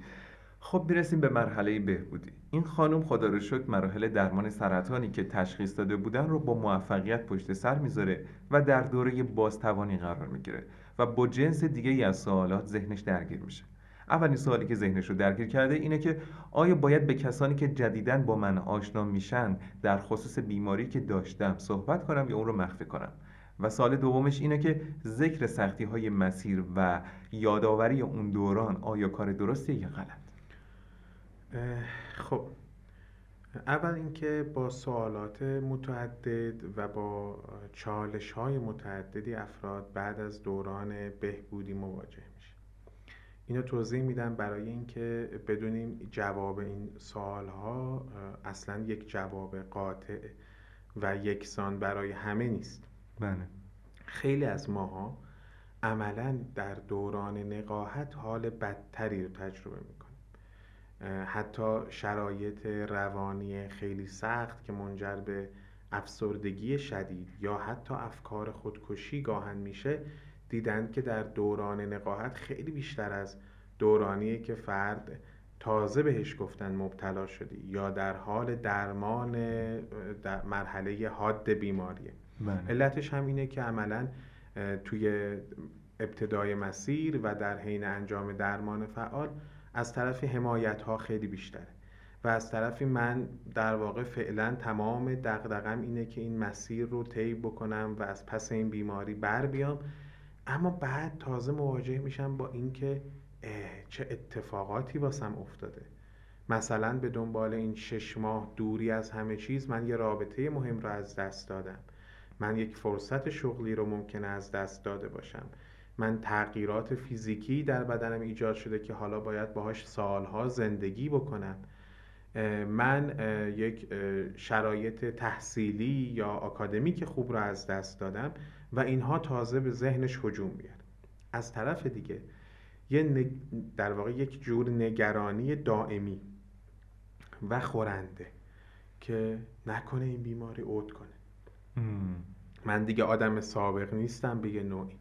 خب می‌رسیم به مرحله بهبودی این خانم خدا رو شکر مراحل درمان سرطانی که تشخیص داده بودن رو با موفقیت پشت سر می‌ذاره و در دوره بازتوانی قرار می‌گیره و با جنس دیگه ای از سوالات ذهنش درگیر میشه اولین سوالی که ذهنش رو درگیر کرده اینه که آیا باید به کسانی که جدیداً با من آشنا میشن در خصوص بیماری که داشتم صحبت کنم یا اون رو مخفی کنم؟ و سال دومش اینه که ذکر سختی های مسیر و یادآوری اون دوران آیا کار درستیه یا غلط؟ خب. اول اینکه با سوالات متعدد و با چالش های متعددی افراد بعد از دوران بهبودی مواجه اینو توضیح میدم برای اینکه بدونیم جواب این سوال ها اصلا یک جواب قاطع و یکسان برای همه نیست. بله. خیلی از ماها عملا در دوران نقاهت حال بدتری رو تجربه می‌کنیم. حتی شرایط روانی خیلی سخت که منجر به افسردگی شدید یا حتی افکار خودکشی گاهن میشه دیدن که در دوران نقاهت خیلی بیشتر از دورانیه که فرد تازه بهش گفتن مبتلا شدی یا در حال درمان در مرحله حاد بیماریه. بله. علتش هم اینه که عملا توی ابتدای مسیر و در حین انجام درمان فعال از طرف حمایت ها خیلی بیشتره. و از طرفی من در واقع فعلا تمام دغدغم اینه که این مسیر رو طی بکنم و از پس این بیماری بر بیام. اما بعد تازه مواجه میشم با اینکه چه اتفاقاتی واسم افتاده. مثلا به دنبال این شش ماه دوری از همه چیز من یه رابطه مهم رو از دست دادم. من یک فرصت شغلی رو ممکنه از دست داده باشم. من تغییرات فیزیکی در بدنم ایجاد شده که حالا باید باهاش سالها زندگی بکنم. من یک شرایط تحصیلی یا آکادمیک خوب رو از دست دادم. و اینها تازه به ذهنش هجوم میاد از طرف دیگه یه در واقع یک جور نگرانی دائمی و خورنده که نکنه این بیماری عود کنه. من دیگه آدم سابق نیستم به یه نوعی.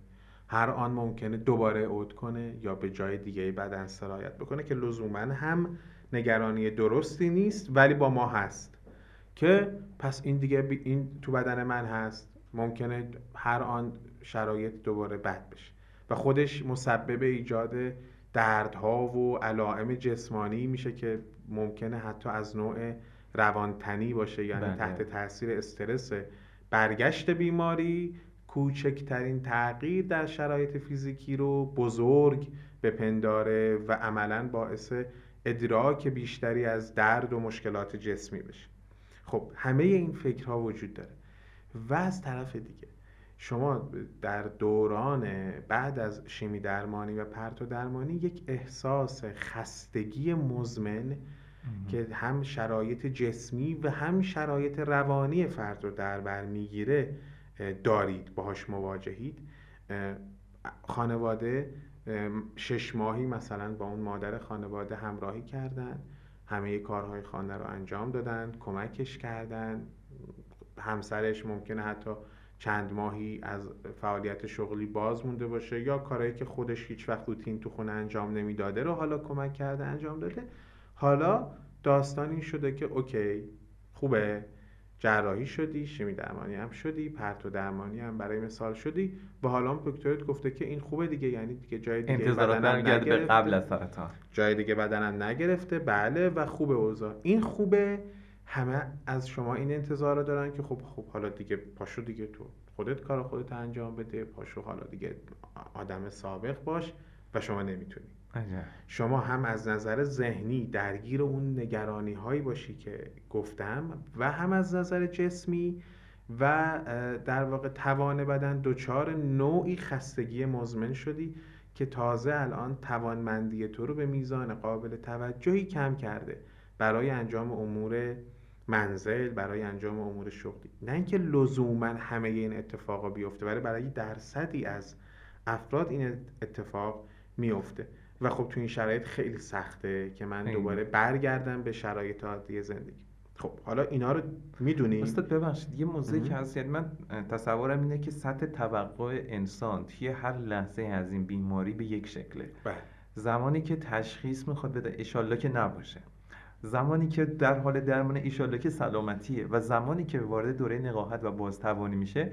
هر آن ممکنه دوباره اود کنه یا به جای دیگه بدن سرایت بکنه که لزوما هم نگرانی درستی نیست ولی با ما هست. که پس این دیگه این تو بدن من هست. ممکنه هر آن شرایط دوباره بد بشه. و خودش مسبب ایجاد دردها و علائم جسمانی میشه که ممکنه حتی از نوع روانتنی باشه یعنی بله. تحت تاثیر استرس برگشت بیماری. کوچکترین تغییر در شرایط فیزیکی رو بزرگ بپنداره و عملا باعث ادراک بیشتری از درد و مشکلات جسمی بشه. خب همه این فکرها وجود داره. و از طرف دیگه. شما در دوران بعد از شیمی درمانی و پرتو درمانی یک احساس خستگی مزمن که هم شرایط جسمی و هم شرایط روانی فرد رو در بر می‌گیره دارید باهاش مواجهید. خانواده شش ماهی مثلا با اون مادر خانواده همراهی کردن. همه کارهای خانه رو انجام دادن کمکش کردن. همسرش ممکنه حتی چند ماهی از فعالیت شغلی باز مونده باشه یا کارهایی که خودش هیچ وقت روتین تو خونه انجام نمی‌داده رو حالا کمک کرده انجام داده. حالا داستان این شده که اوکی خوبه جراحی شدی شیمی درمانی هم شدی پرتو درمانی هم برای مثال شدی. و حالا دکترت گفته که این خوبه دیگه یعنی دیگه جای دیگه بدنم به قبل از سرطان. جای دیگه بدنم نگرفته. بله و خوبه اوضاع. این خوبه همه از شما این انتظار رو دارن که خب خب حالا دیگه پاشو دیگه تو خودت کار خودت انجام بده پاشو حالا دیگه آدم سابق باش و شما نمی‌تونی. شما هم از نظر ذهنی درگیر اون نگرانی هایی باشی که گفتم و هم از نظر جسمی و در واقع توان بدن دچار نوعی خستگی مزمن شدی که تازه الان توانمندی تو رو به میزان قابل توجهی کم کرده برای انجام امور منزل برای انجام امور شغلی. نه اینکه لزوما همه این اتفاقا بیفته ولی برای درصدی از افراد این اتفاق میفته. و خب تو این شرایط خیلی سخته که من دوباره برگردم به شرایط عادی زندگی. خب حالا اینا رو می‌دونی استاد ببخشید یه موضوعی که هست یعنی من تصورم اینه که سطح توقع انسان توی هر لحظه از این بیماری به یک شکله. بله. زمانی که تشخیص می‌خواد بده اشالله که نباشه. زمانی که در حال درمان ایشالله که سلامتیه و زمانی که وارد دوره نقاهت و بازتوانی میشه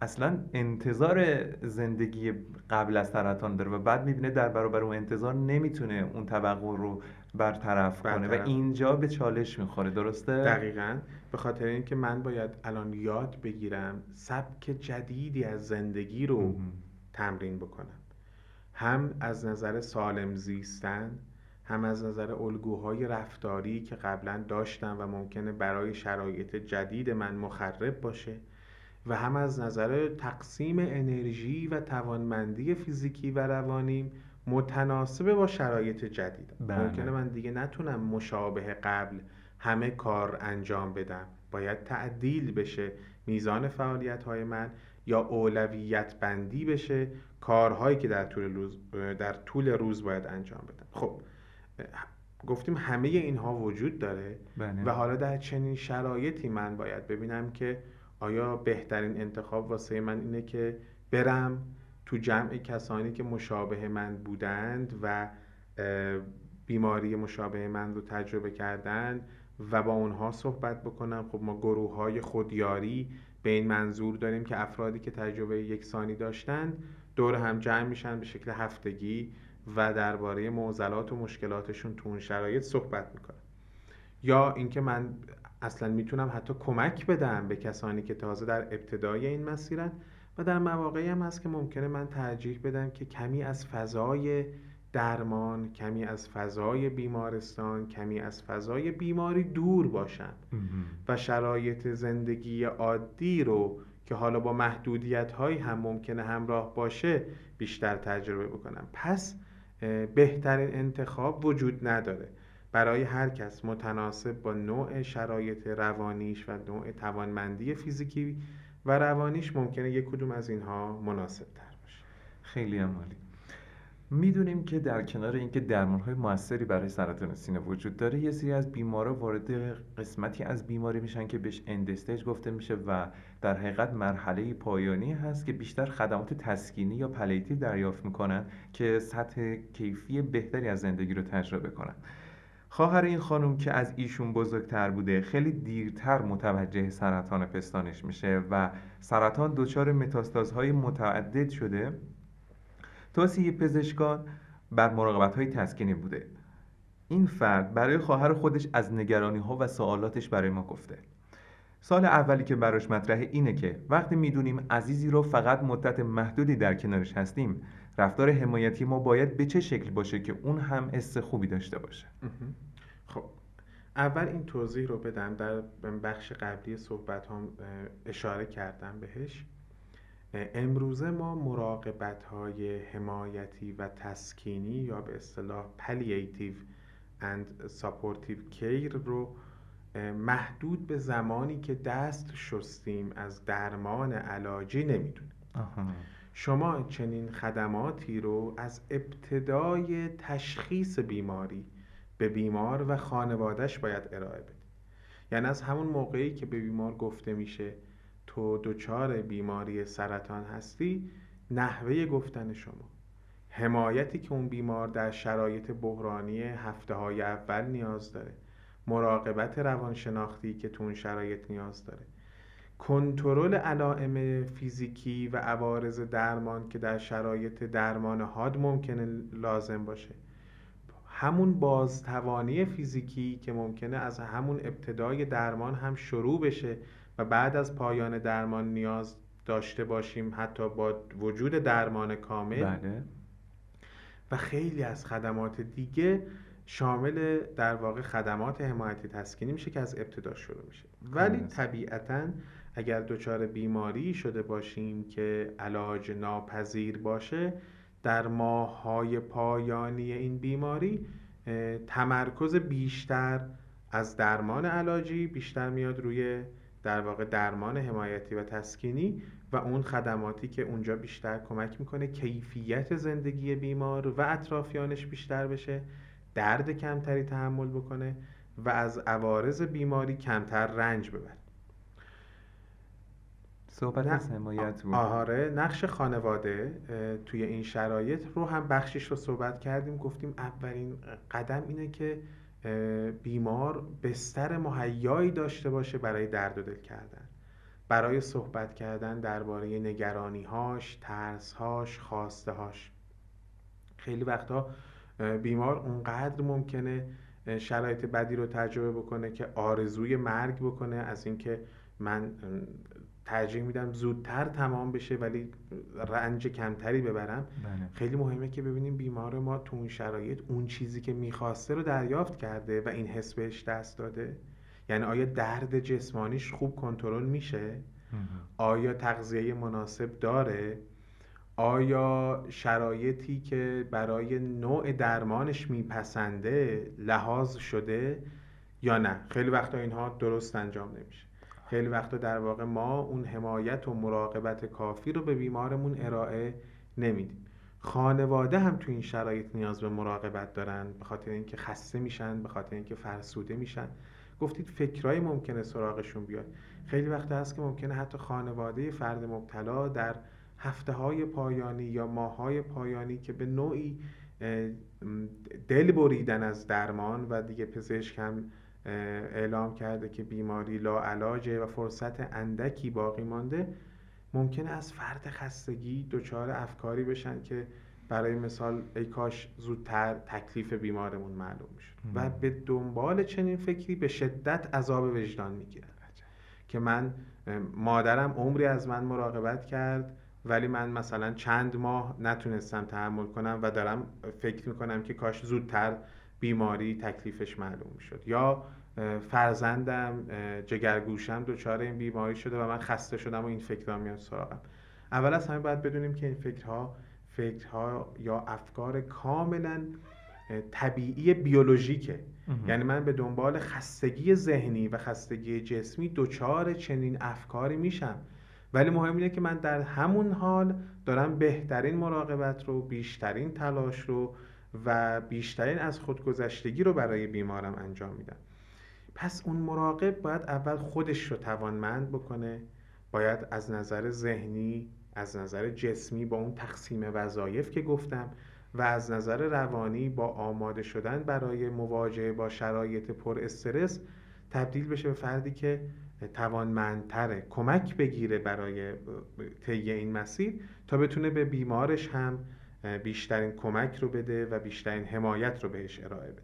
اصلا انتظار زندگی قبل از سرطان داره و بعد می‌بینه در برابر اون انتظار نمی‌تونه اون توقع رو برطرف, کنه و اینجا به چالش می‌خوره درسته؟ دقیقا. به خاطر اینکه من باید الان یاد بگیرم سبک جدیدی از زندگی رو تمرین بکنم. هم از نظر سالم زیستن هم از نظر الگوهای رفتاری که قبلا داشتم و ممکنه برای شرایط جدید من مخرب باشه و هم از نظر تقسیم انرژی و توانمندی فیزیکی و روانیم متناسب با شرایط جدید. بله. ممکنه من دیگه نتونم مشابه قبل همه کار انجام بدم. باید تعدیل بشه میزان فعالیت های من یا اولویت بندی بشه کارهایی که در طول روز, در طول روز باید انجام بدم. خب گفتیم همه اینها وجود داره بله. و حالا در چنین شرایطی من باید ببینم که آیا بهترین انتخاب واسه من اینه که برم تو جمع کسانی که مشابه من بودند و بیماری مشابه من رو تجربه کردن و با اونها صحبت بکنم خب ما گروه های خودیاری به این منظور داریم که افرادی که تجربه یکسانی داشتن دور هم جمع میشن به شکل هفتگی و درباره معضلات و مشکلاتشون تو اون شرایط صحبت می‌کنن یا اینکه من اصلا می‌تونم حتی کمک بدم به کسانی که تازه در ابتدای این مسیرن و در مواقعی هم هست که ممکنه من ترجیح بدم که کمی از فضای درمان کمی از فضای بیمارستان کمی از فضای بیماری دور باشم و شرایط زندگی عادی رو که حالا با محدودیت هایی هم ممکنه همراه باشه بیشتر تجربه بکنم. پس بهترین انتخاب وجود نداره. برای هر کس متناسب با نوع شرایط روانیش و نوع توانمندی فیزیکی و روانیش ممکنه یک کدوم از اینها مناسب تر باشه. خیلی عالی می‌دونیم که در کنار اینکه درمانهای موثری برای سرطان سینه وجود داره یه سری از بیمارا وارد قسمتی از بیماری میشن که بهش end stage گفته میشه و در حقیقت مرحله پایانی هست که بیشتر خدمات تسکینی یا palliative دریافت می‌کنن که سطح کیفی بهتری از زندگی رو تجربه کنن. خواهر این خانم که از ایشون بزرگتر بوده خیلی دیرتر متوجه سرطان پستانش میشه و سرطان دچار متاستازهای متعدد شده. توصیه پزشکان بر مراقبت های تسکینی بوده. این فرد برای خواهر خودش از نگرانی ها و سوالاتش برای ما گفته. سال اولی که براش مطرحه اینه که وقتی می‌دونیم عزیزی رو فقط مدت محدودی در کنارش هستیم رفتار حمایتی ما باید به چه شکل باشه که اون هم حس خوبی داشته باشه؟ خب اول این توضیح رو بدم. در بخش قبلی صحبت هم اشاره کردم بهش. امروزه ما مراقبت های حمایتی و تسکینی یا به اصطلاح palliative and supportive care رو محدود به زمانی که دست شستیم از درمان علاجی نمی‌دونیم. شما چنین خدماتی رو از ابتدای تشخیص بیماری به بیمار و خانوادهش باید ارائه بدید. یعنی از همون موقعی که به بیمار گفته میشه تو دچار بیماری سرطان هستی نحوه گفتن شما. حمایتی که اون بیمار در شرایط بحرانی هفته های اول نیاز داره. مراقبت روانشناختی که تو اون شرایط نیاز داره. کنترل علائم فیزیکی و عوارض درمان که در شرایط درمان حاد ممکنه لازم باشه. همون بازتوانی فیزیکی که ممکنه از همون ابتدای درمان هم شروع بشه و بعد از پایان درمان نیاز داشته باشیم حتی با وجود درمان کامل. بله. و خیلی از خدمات دیگه شامل در واقع خدمات حمایت تسکینی میشه که از ابتدا شروع میشه. ولی طبیعتا اگر دچار بیماری شده باشیم که علاج ناپذیر باشه در ماههای پایانی این بیماری تمرکز بیشتر از درمان علاجی بیشتر میاد روی در واقع درمان حمایتی و تسکینی و اون خدماتی که اونجا بیشتر کمک می‌کنه کیفیت زندگی بیمار و اطرافیانش بیشتر بشه درد کمتری تحمل بکنه و از عوارض بیماری کمتر رنج ببره. صحبت از حمایت بود. آهاره نقش خانواده توی این شرایط رو هم بخشش رو صحبت کردیم گفتیم اولین قدم اینه که بیمار بستر مهیایی داشته باشه برای درد و دل کردن. برای صحبت کردن درباره نگرانیهاش، ترسهاش، هاش خیلی وقتا بیمار اونقدر ممکنه شرایط بدی رو تجربه بکنه که آرزوی مرگ بکنه از اینکه من ترجیح میدم زودتر تمام بشه ولی رنج کمتری ببرم. بله. خیلی مهمه که ببینیم بیمار ما تو اون شرایط اون چیزی که می‌خواسته رو دریافت کرده و این حس بهش دست داده. یعنی آیا درد جسمانیش خوب کنترل میشه؟ آیا تغذیه مناسب داره؟ آیا شرایطی که برای نوع درمانش میپسنده لحاظ شده یا نه؟ خیلی وقتا اینها درست انجام نمیشه. خیلی وقتا در واقع ما اون حمایت و مراقبت کافی رو به بیمارمون ارائه نمیدیم. خانواده هم تو این شرایط نیاز به مراقبت دارن به خاطر اینکه خسته میشن به خاطر اینکه فرسوده میشن. گفتید فکرای ممکنه سراغشون بیاد. خیلی وقت هست که ممکنه حتی خانواده فرد مبتلا در هفته های پایانی یا ماه های پایانی که به نوعی دل بریدن از درمان و دیگه پزشک هم اعلام کرده که بیماری لا علاجه و فرصت اندکی باقی مانده. ممکنه از فرد خستگی دچار افکاری بشن که برای مثال ای کاش زودتر تکلیف بیمارمون معلوم می‌شد. و به دنبال چنین فکری به شدت عذاب وجدان می‌گیرن که من مادرم عمری از من مراقبت کرد ولی من مثلا چند ماه نتونستم تحمل کنم و دارم فکر می‌کنم که کاش زودتر بیماری تکلیفش معلوم شد یا فرزندم جگرگوشم دچار این بیماری شده و من خسته شدم و این فکرها میاد سراغم. اول از همه باید بدونیم که این فکرها فکرها یا افکار کاملا طبیعی بیولوژیکه. یعنی من به دنبال خستگی ذهنی و خستگی جسمی دچار چنین افکاری میشم. ولی مهم اینه که من در همون حال دارم بهترین مراقبت رو بیشترین تلاش رو و بیشترین از خودگذشتگی رو برای بیمارم انجام میدم. پس اون مراقب باید اول خودش رو توانمند بکنه. باید از نظر ذهنی از نظر جسمی با اون تقسیم وظایف که گفتم و از نظر روانی با آماده شدن برای مواجهه با شرایط پر استرس تبدیل بشه به فردی که توانمندتره کمک بگیره برای طی این مسیر تا بتونه به بیمارش هم بیشترین کمک رو بده و بیشترین حمایت رو بهش ارائه بده.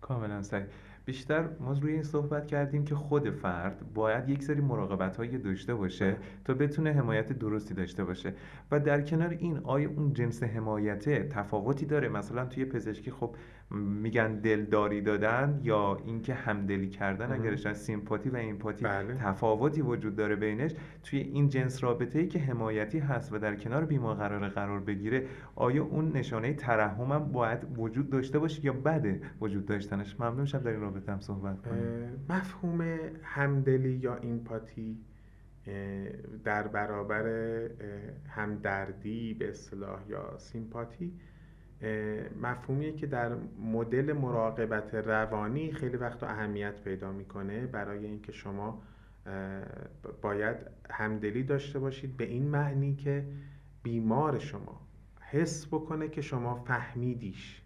کاملا صحیح. بیشتر ما روی این صحبت کردیم که خود فرد باید یک سری مراقبت هایی داشته باشه تا بتونه حمایت درستی داشته باشه. و در کنار این آیا اون جنس حمایت تفاوتی داره؟ مثلا توی پزشکی خب میگن دلداری دادن یا اینکه همدلی کردن اگرش سیمپاتی و ایمپاتی بله. تفاوتی وجود داره بینش توی این جنس رابطه ای که حمایتی هست و در کنار بیمار قرار قرار بگیره آیا اون نشانه ترحم هم باید وجود داشته باشه یا بده وجود داشتنش؟ ممنون شم در این رابطه هم صحبت کنیم. مفهوم همدلی یا ایمپاتی در برابر همدردی به اصطلاح یا سیمپاتی مفهومیه که در مدل مراقبت روانی خیلی وقت اهمیت پیدا می‌کنه برای اینکه شما باید همدلی داشته باشید به این معنی که بیمار شما حس بکنه که شما فهمیدیش.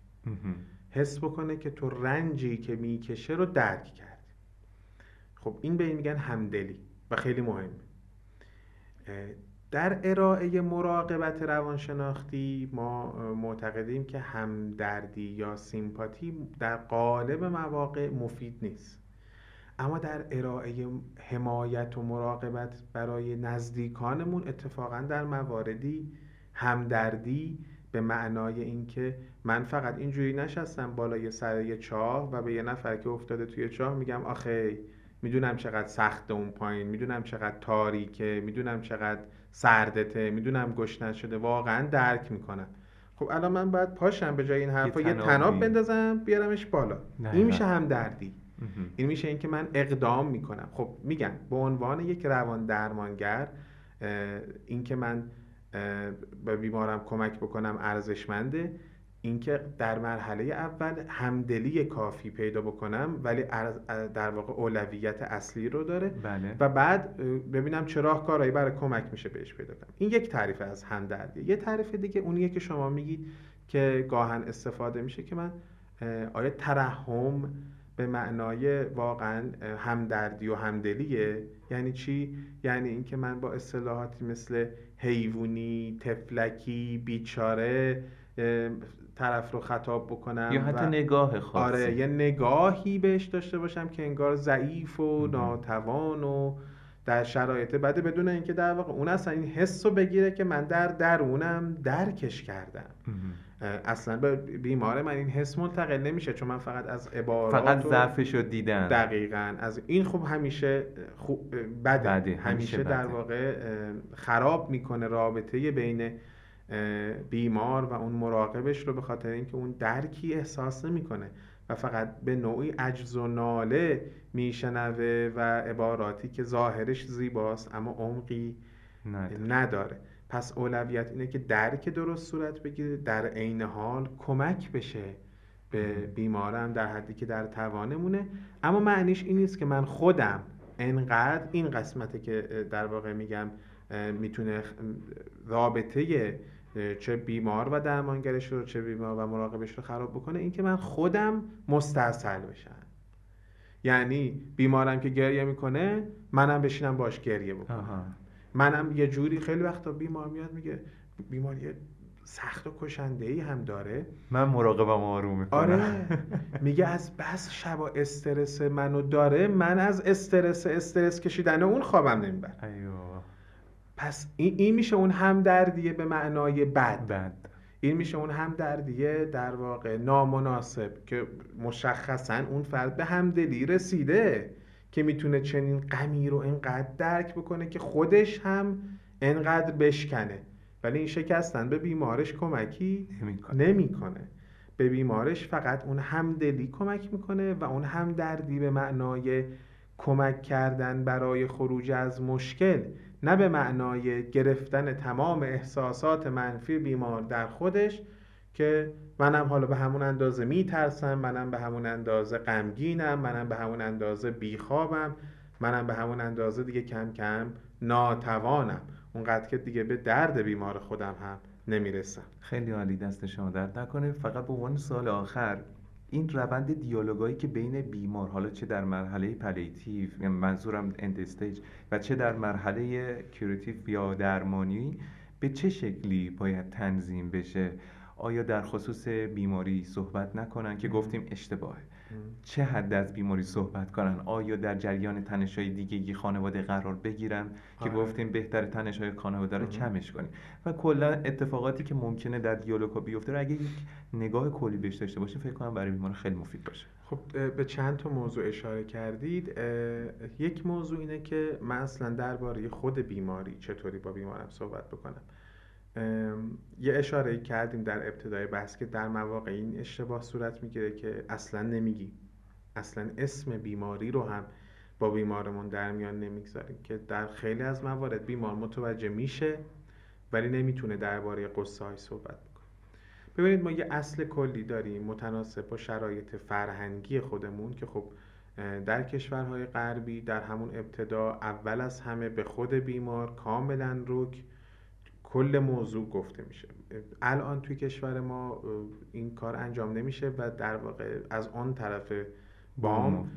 حس بکنه که تو رنجی که می‌کشه رو درک کردی خب این به این میگن همدلی و خیلی مهمه در ارائه مراقبت روانشناختی ما معتقدیم که همدردی یا سیمپاتی در قالب مواقع مفید نیست. اما در ارائه حمایت و مراقبت برای نزدیکانمون اتفاقا در مواردی همدردی به معنای اینکه من فقط اینجوری نشستم بالای سر یه چاه و به یه نفر که افتاده توی چاه میگم آخه می‌دونم چقدر سخت اون پایین می‌دونم چقدر تاریکه می‌دونم چقدر سردته. می‌دونم گشنه شده واقعا درک می‌کنم. خب الان من باید پاشم به جای این حرفا یه تناب بندازم بیارمش بالا. این میشه هم دردی این میشه اینکه من اقدام می‌کنم. خب میگم به عنوان یک روان درمانگر اینکه من به بیمارم کمک بکنم ارزشمنده اینکه در مرحله اول همدلی کافی پیدا بکنم ولی در واقع اولویت اصلی رو داره. بله. و بعد ببینم چه راهکارهایی برای کمک میشه بهش پیدا کنم. این یک تعریف از همدردی یه تعریف دیگه اونیه که شما میگید که گاهن استفاده میشه که من آیا ترحم به معنای واقعا همدردی و همدلیه. یعنی چی؟ یعنی اینکه من با اصطلاحاتی مثل حیوانی تفلکی بیچاره طرف رو خطاب بکنم یا حتی نگاه خاصی. آره یه نگاهی بهش داشته باشم که انگار ضعیف و ناتوان و در شرایط بده بدون اینکه در واقع اون اصلا این حس رو بگیره که من در درونم درکش کردم. اصلا به بیمار من این حس منتقل نمیشه چون من فقط از عبارات فقط ضعفش رو دیدم. دقیقا. از این خوب همیشه خوب بده. همیشه, همیشه در واقع خراب می‌کنه رابطه بین بیمار و اون مراقبش رو به خاطر اینکه اون درکی احساس نمی‌کنه. و فقط به نوعی عجز و ناله میشنوه و عباراتی که ظاهرش زیباست اما عمقی نداره. پس اولویت اینه که درک درست صورت بگیره در عین حال کمک بشه به بیمارم در حدی که در توانمونه. اما معنیش این نیست که من خودم انقدر این قسمته که در واقع میگم می‌تونه رابطه چه بیمار و درمانگرش رو چه بیمار و مراقبش رو خراب بکنه. اینکه من خودم مستاصل بشم. یعنی بیمارم که گریه می‌کنه منم بشینم باش گریه بکنم. منم یه جوری خیلی وقتا بیمار میاد میگه بیمار یه سخت و کشنده ای هم داره. من مراقبم آروم می‌کنم. آره. (laughs) میگه از بس شبا استرس منو داره من از استرس استرس کشیدن اون خوابم نمیبر پس این, این میشه اون همدردیه به معنای بد. بد. این میشه اون همدردیه در واقع نامناسب که مشخصا اون فرد به همدلی رسیده که می‌تونه چنین غمی رو انقدر درک بکنه که خودش هم انقدر بشکنه. ولی این شکستن به بیمارش کمکی نمی‌کنه. به بیمارش فقط اون همدلی کمک می‌کنه و اون همدردی به معنای کمک کردن برای خروج از مشکل نه به معنای گرفتن تمام احساسات منفی بیمار در خودش که منم حالا به همون اندازه میترسم منم به همون اندازه غمگینم منم به همون اندازه بیخوابم منم به همون اندازه دیگه کم کم ناتوانم. اونقدر که دیگه به درد بیمار خودم هم نمی‌رسم. خیلی عالی دست شما درد نکنه. فقط به عنوان سوال آخر این روند دیالوگایی که بین بیمار حالا چه در مرحله palliative یعنی منظورم end stage و چه در مرحله curative یا درمانی به چه شکلی باید تنظیم بشه؟ آیا در خصوص بیماری صحبت نکنن که گفتیم اشتباهه؟ چه حد از بیماری صحبت کنن؟ آیا در جریان تنش‌های دیگه خانواده قرار بگیرن که آره. گفتیم بهتر تنش‌های خانواده رو کمش کنیم؟ و کلا اتفاقاتی که ممکنه در دیالوگا بیفته رو اگه یک نگاه کلی بهش داشته باشیم فکر کنم برای بیمار خیلی مفید باشه. خب به چند تا موضوع اشاره کردید. یک موضوع اینه که من اصلا درباره خود بیماری چطوری با بیمارم صحبت بکنم. یه اشاره کردیم در ابتدای بحث که در مواقع این اشتباه صورت می‌گیره که اصلا نمیگی. اصلا اسم بیماری رو هم با بیمارمون در میان نمی‌گذاریم که در خیلی از موارد بیمار متوجه میشه ولی نمی‌تونه درباره قصه های صحبت بکنه. ببینید ما یه اصل کلی داریم متناسب با شرایط فرهنگی خودمون که خب در کشورهای غربی در همون ابتدا اول از همه به خود بیمار کاملا رک کل موضوع گفته میشه. الان توی کشور ما این کار انجام نمیشه و در واقع از آن طرف بام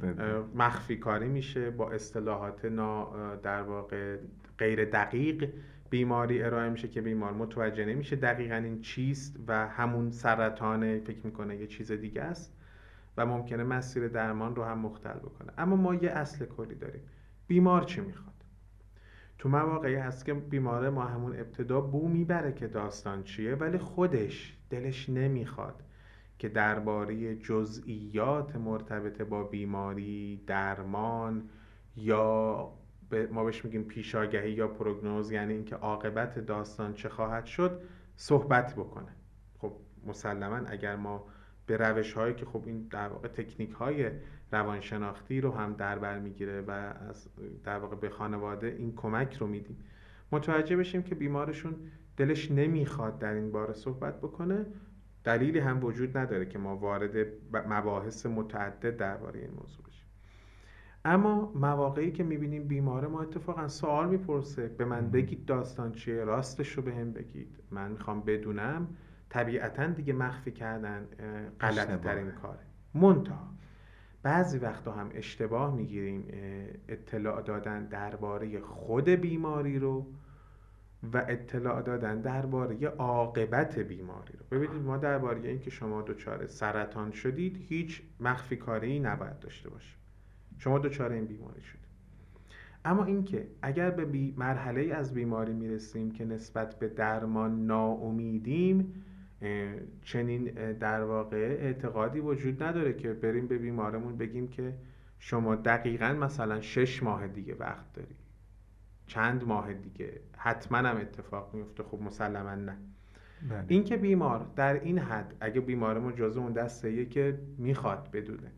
مخفی کاری میشه با اصطلاحات نا در واقع غیر دقیق بیماری ارائه میشه که بیمار متوجه نمیشه دقیقا این چیست و همون سرطان فکر می‌کنه یه چیز دیگه است و ممکنه مسیر درمان رو هم مختل بکنه. اما ما یه اصل کلی داریم. بیمار چی می‌خواد؟ تو مواقعی هست که بیماره ما همون ابتدا بو می‌بره که داستان چیه ولی خودش دلش نمی‌خواد که درباره جزئیات مرتبط با بیماری درمان یا ما بهش میگیم پیشاگهی یا پروگنوز یعنی اینکه عاقبت داستان چه خواهد شد صحبت بکنه. خب مسلما اگر ما به روش هایی که خب این در واقع تکنیک های روانشناختی رو هم در بر می‌گیره و از در واقع به خانواده این کمک رو میدیم. متوجه بشیم که بیمارشون دلش نمی‌خواد در این باره صحبت بکنه. دلیلی هم وجود نداره که ما وارد مباحث متعدد درباره این موضوع بشیم. اما مواقعی که می‌بینیم بیمار ما اتفاقا سوال می‌پرسه به من بگید داستان چیه؟ راستش رو به هم بگید. من می‌خوام بدونم. طبیعتا دیگه مخفی کردن غلط ترین کاره. منتها بعضی وقتا هم اشتباه می‌گیریم اطلاع دادن درباره خود بیماری رو و اطلاع دادن درباره عاقبت بیماری رو. ببینید ما درباره اینکه شما دچار سرطان شدید هیچ مخفی کاری نباید داشته باشیم. شما دچار این بیماری شدید. اما اینکه اگر به مرحله از بیماری می‌رسیم که نسبت به درمان ناامیدیم چنین در واقع اعتقادی وجود نداره که بریم به بیمارمون بگیم که شما دقیقا مثلا شش ماه دیگه وقت داری. چند ماه دیگه. حتما هم اتفاق میفته. خب مسلما نه. بله. این که بیمار در این حد اگه بیمارمون جزو اون دسته که می‌خواد بدونه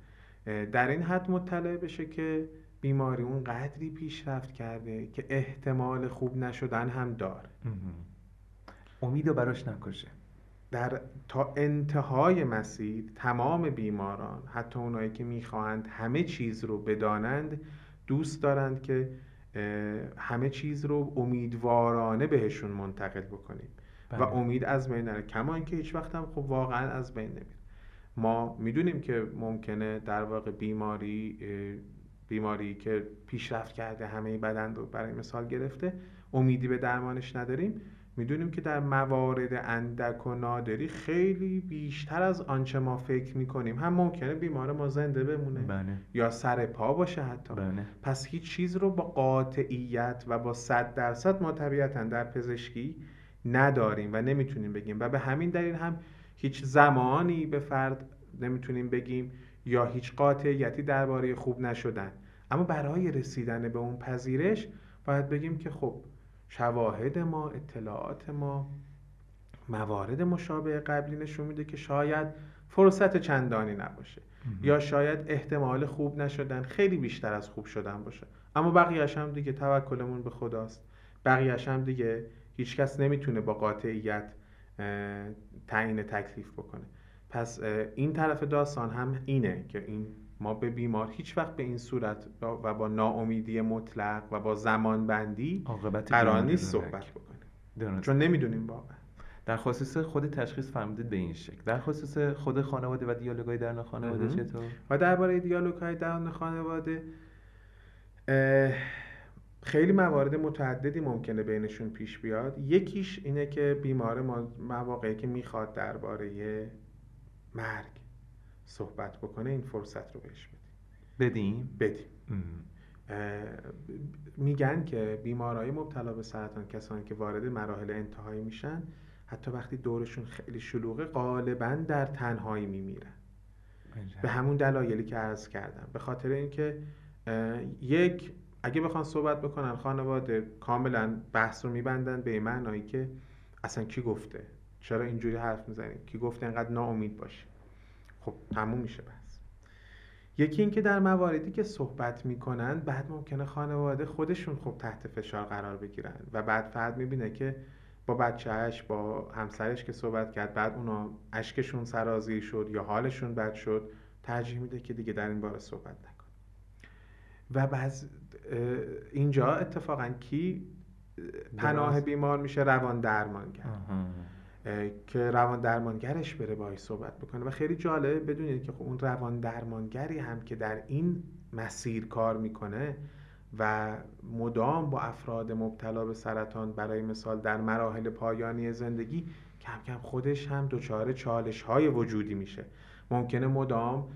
در این حد مطلع بشه که بیماری اون قدری پیشرفت کرده که احتمال خوب نشدن هم داره. امید براش نکشه. در تا انتهای مسیر تمام بیماران حتی اونایی که می‌خواهند همه چیز رو بدانند دوست دارند که همه چیز رو امیدوارانه بهشون منتقل بکنیم. و بله. امید از بین نره. کما اینکه هیچ وقت هم خب واقعا از بین نمیره. ما می‌دونیم که ممکنه در واقع بیماری بیماری که پیشرفت کرده همه بدن رو برای مثال گرفته امیدی به درمانش نداریم. می‌دونیم که در موارد اندک و نادری خیلی بیشتر از آنچه ما فکر می‌کنیم هم ممکنه بیمار ما زنده بمونه بله. یا سر پا باشه حتی بله. پس هیچ چیز رو با قاطعیت و با صد درصد ما طبیعتا در پزشکی نداریم و نمی‌تونیم بگیم و به همین دلیل هم هیچ زمانی به فرد نمی‌تونیم بگیم یا هیچ قاطعیتی درباره خوب نشدن اما برای رسیدن به اون پذیرش باید بگیم که خب شواهد ما اطلاعات ما موارد مشابه قبلی نشون میده که شاید فرصت چندانی نباشه. یا شاید احتمال خوب نشدن خیلی بیشتر از خوب شدن باشه. اما بقیهش هم دیگه توکلمون به خداست. بقیهش هم دیگه هیچکس نمی‌تونه با قاطعیت تعیین تکلیف بکنه. پس این طرف داستان هم اینه که این ما به بیمار هیچ وقت به این صورت و با ناامیدی مطلق و با زمان بندی قرار نیست صحبت بکنه چون نمی‌دونیم واقعا. در خصوص خود تشخیص فرمودید به این شکل. در خصوص خود خانواده و دیالوگای درون خانواده چطور؟ و درباره دیالوگای درون خانواده خیلی موارد متعددی ممکنه بینشون پیش بیاد. یکیش اینه که بیمار مواقعی که می‌خواد درباره مرگ صحبت بکنه این فرصت رو بهش بدیم. بدیم؟ میگن که بیمارای مبتلا به سرطان کسانی که وارد مراحل انتهایی میشن حتی وقتی دورشون خیلی شلوغه غالبا در تنهایی میمیرن. به همون دلایلی که عرض کردم. به خاطر اینکه یک اگه بخوان صحبت بکنن خانواده کاملا بحث رو میبندن به معنایی که اصلا کی گفته؟ چرا اینجوری حرف می‌زنید کی گفته اینقدر ناامید باشه خب تموم میشه بحث یکی اینکه در مواردی که صحبت می‌کنن بعد ممکنه خانواده خودشون خب تحت فشار قرار بگیرن و بعد فرد می‌بینه که با بچهش با همسرش که صحبت کرد بعد اونا اشکشون سرازی شد یا حالشون بد شد ترجیح میده که دیگه در این باره صحبت نکن و بعض اینجا اتفاقا کی پناه بیمار میشه روان درمانگر که روان درمانگرش بره باهاش صحبت بکنه. و خیلی جالبه بدونید که خب اون روان درمانگری هم که در این مسیر کار می‌کنه و مدام با افراد مبتلا به سرطان برای مثال در مراحل پایانی زندگی کم کم خودش هم دچار چالش های وجودی میشه. ممکنه مدام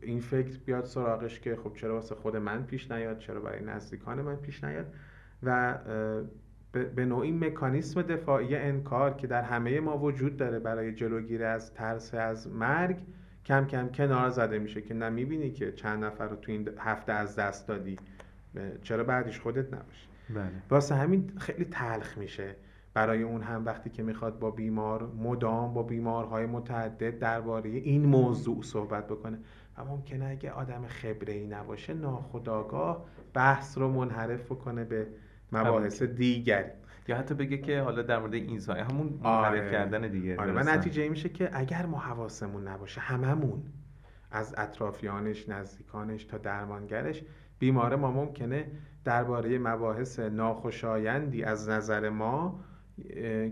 این فکر بیاد سراغش که خب چرا واسه خود من پیش نیاد چرا برای نزدیکان من پیش نیاد؟ و به نوعی مکانیسم دفاعی انکار که در همه ما وجود داره برای جلوگیری از ترس از مرگ کم کم کنار زده میشه که نه می‌بینی که چند نفر رو تو این هفته از دست دادی. چرا بعدش خودت نباشی؟ بله. واسه همین خیلی تلخ میشه برای اون هم وقتی که می‌خواد با بیمار مدام با بیمارهای متعدد درباره این موضوع صحبت بکنه. و ممکنه اگه آدم خبره ای نباشه ناخداگاه بحث رو منحرف بکنه به مباحث دیگری. یا حتی بگه که حالا در مورد این سایه همون آره. کردن دیگه آره. و نتیجه میشه که اگر ما حواسمون نباشه هممون از اطرافیانش نزدیکانش تا درمانگرش بیماره ما ممکنه درباره مباحث ناخوشایندی از نظر ما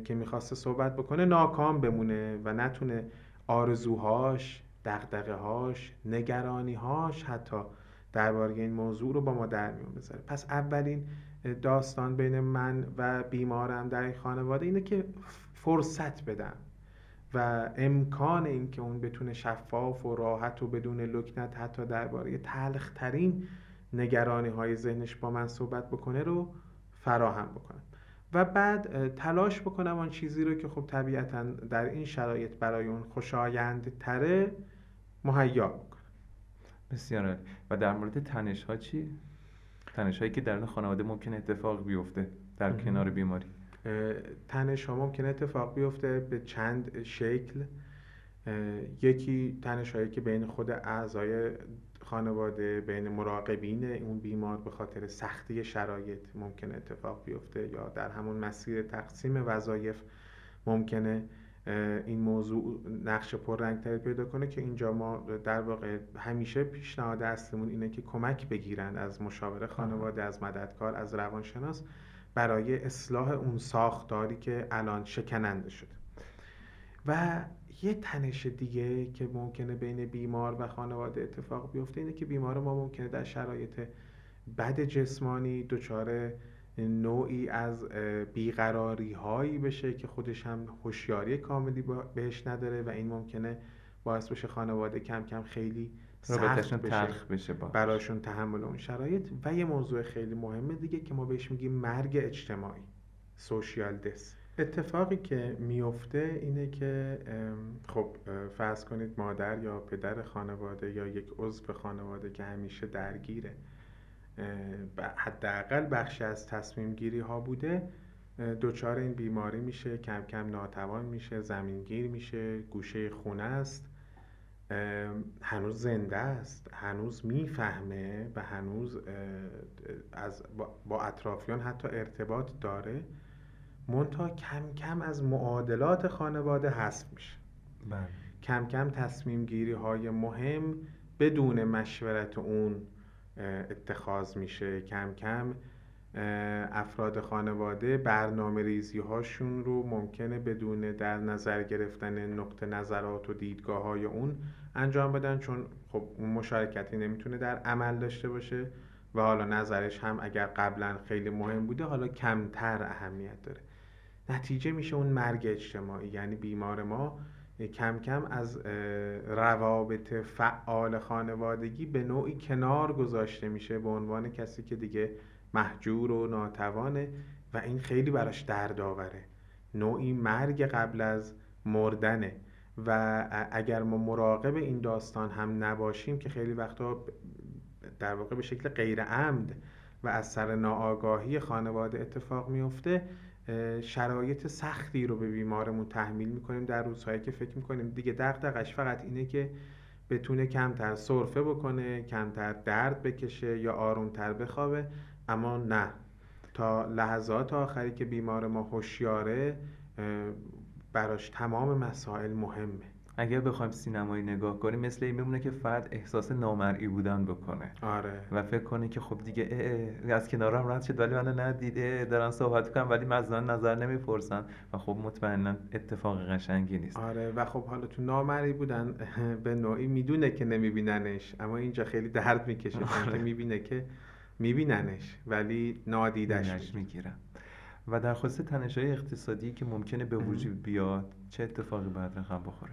که می‌خواسته صحبت بکنه ناکام بمونه و نتونه آرزوهاش دقدقه هاش نگرانی هاش حتی درباره این موضوع رو با ما در میون بذاره. پس اولین داستان بین من و بیمارم در این خانواده اینه که فرصت بدم و امکان اینکه اون بتونه شفاف و راحت و بدون لکنت حتی درباره تلخترین نگرانی های ذهنش با من صحبت بکنه رو فراهم بکنم. و بعد تلاش بکنم آن چیزی رو که خب طبیعتا در این شرایط برای اون خوشایند تره مهیا بکنم. بسیار و در مورد تنش ها چی؟ تنش هایی که در خانواده ممکن اتفاق بیفته در کنار بیماری. تنش ها ممکن اتفاق بیفته به چند شکل. یکی تنش هایی که بین خود اعضای خانواده بین مراقبین اون بیمار به خاطر سختی شرایط ممکن اتفاق بیفته یا در همون مسیر تقسیم وظایف ممکنه. این موضوع نقش پررنگتری پیدا کنه که اینجا ما در واقع همیشه پیشنهاد اصلیمون اینه که کمک بگیرن از مشاور خانواده از مددکار از روانشناس برای اصلاح اون ساختاری که الان شکننده شده. و یه تنش دیگه که ممکنه بین بیمار و خانواده اتفاق بیفته اینه که بیمار ما ممکنه در شرایط بد جسمانی دچار نوعی از بیقراری هایی بشه که خودش هم هوشیاری کاملی بهش نداره و این ممکنه باعث بشه خانواده کم کم خیلی سخت بشه, بشه براشون تحمل اون شرایط. و یه موضوع خیلی مهمه دیگه که ما بهش میگیم مرگ اجتماعی سوشیال دس. اتفاقی که میفته اینه که خب فرض کنید مادر یا پدر خانواده یا یک عضو خانواده که همیشه درگیره. حداقل بخشی از تصمیم گیری ها بوده دچار این بیماری میشه کم کم ناتوان میشه زمینگیر میشه گوشه خونه است. هنوز زنده است هنوز می‌فهمه و هنوز از با اطرافیان حتی ارتباط داره. منتها کم کم از معادلات خانواده حذف میشه. بله. کم کم تصمیم گیری های مهم بدون مشورت اون اتخاذ میشه کم کم. افراد خانواده برنامه ریزی هاشون رو ممکنه بدون در نظر گرفتن نقطه نظرات و دیدگاه های اون انجام بدن چون خب اون مشارکتی نمی‌تونه در عمل داشته باشه و حالا نظرش هم اگر قبلا خیلی مهم بوده حالا کمتر اهمیت داره. نتیجه میشه اون مرگ اجتماعی یعنی بیمار ما کم کم از روابط فعال خانوادگی به نوعی کنار گذاشته میشه به عنوان کسی که دیگه محجور و ناتوانه و این خیلی براش دردآوره. نوعی مرگ قبل از مردنه و اگر ما مراقب این داستان هم نباشیم که خیلی وقتا در واقع به شکل غیر عمد و از سر ناآگاهی خانواده اتفاق میفته شرایط سختی رو به بیمارمون تحمیل می‌کنیم در روزهایی که فکر می‌کنیم. دیگه دقدقش فقط اینه که بتونه کمتر سرفه بکنه کمتر درد بکشه یا آرومتر بخوابه. اما نه. تا لحظات آخری که بیمار ما هوشیاره براش تمام مسائل مهمه. اگر بخوایم سینمایی نگاه کنیم مثل این میمونه که فرد احساس نامرئی بودن بکنه. آره. و فکر کنه که خب دیگه اه اه از کنارم رد شد ولی منو ندیده دارن صحبت کنم ولی مزدان نظر نمی‌پرسن. و خب مطمئنا اتفاق قشنگی نیست. آره. و خب حالا تو نامرئی بودن (laughs) به نوعی می‌دونه که نمیبیننش اما اینجا خیلی درد می‌کشه. آره. می‌بینه که میبیننش ولی نادیدش می‌گیرن و در خصوص تنش‌های اقتصادی که ممکنه به وجود بیاد چه اتفاقی باید رقم بخوره؟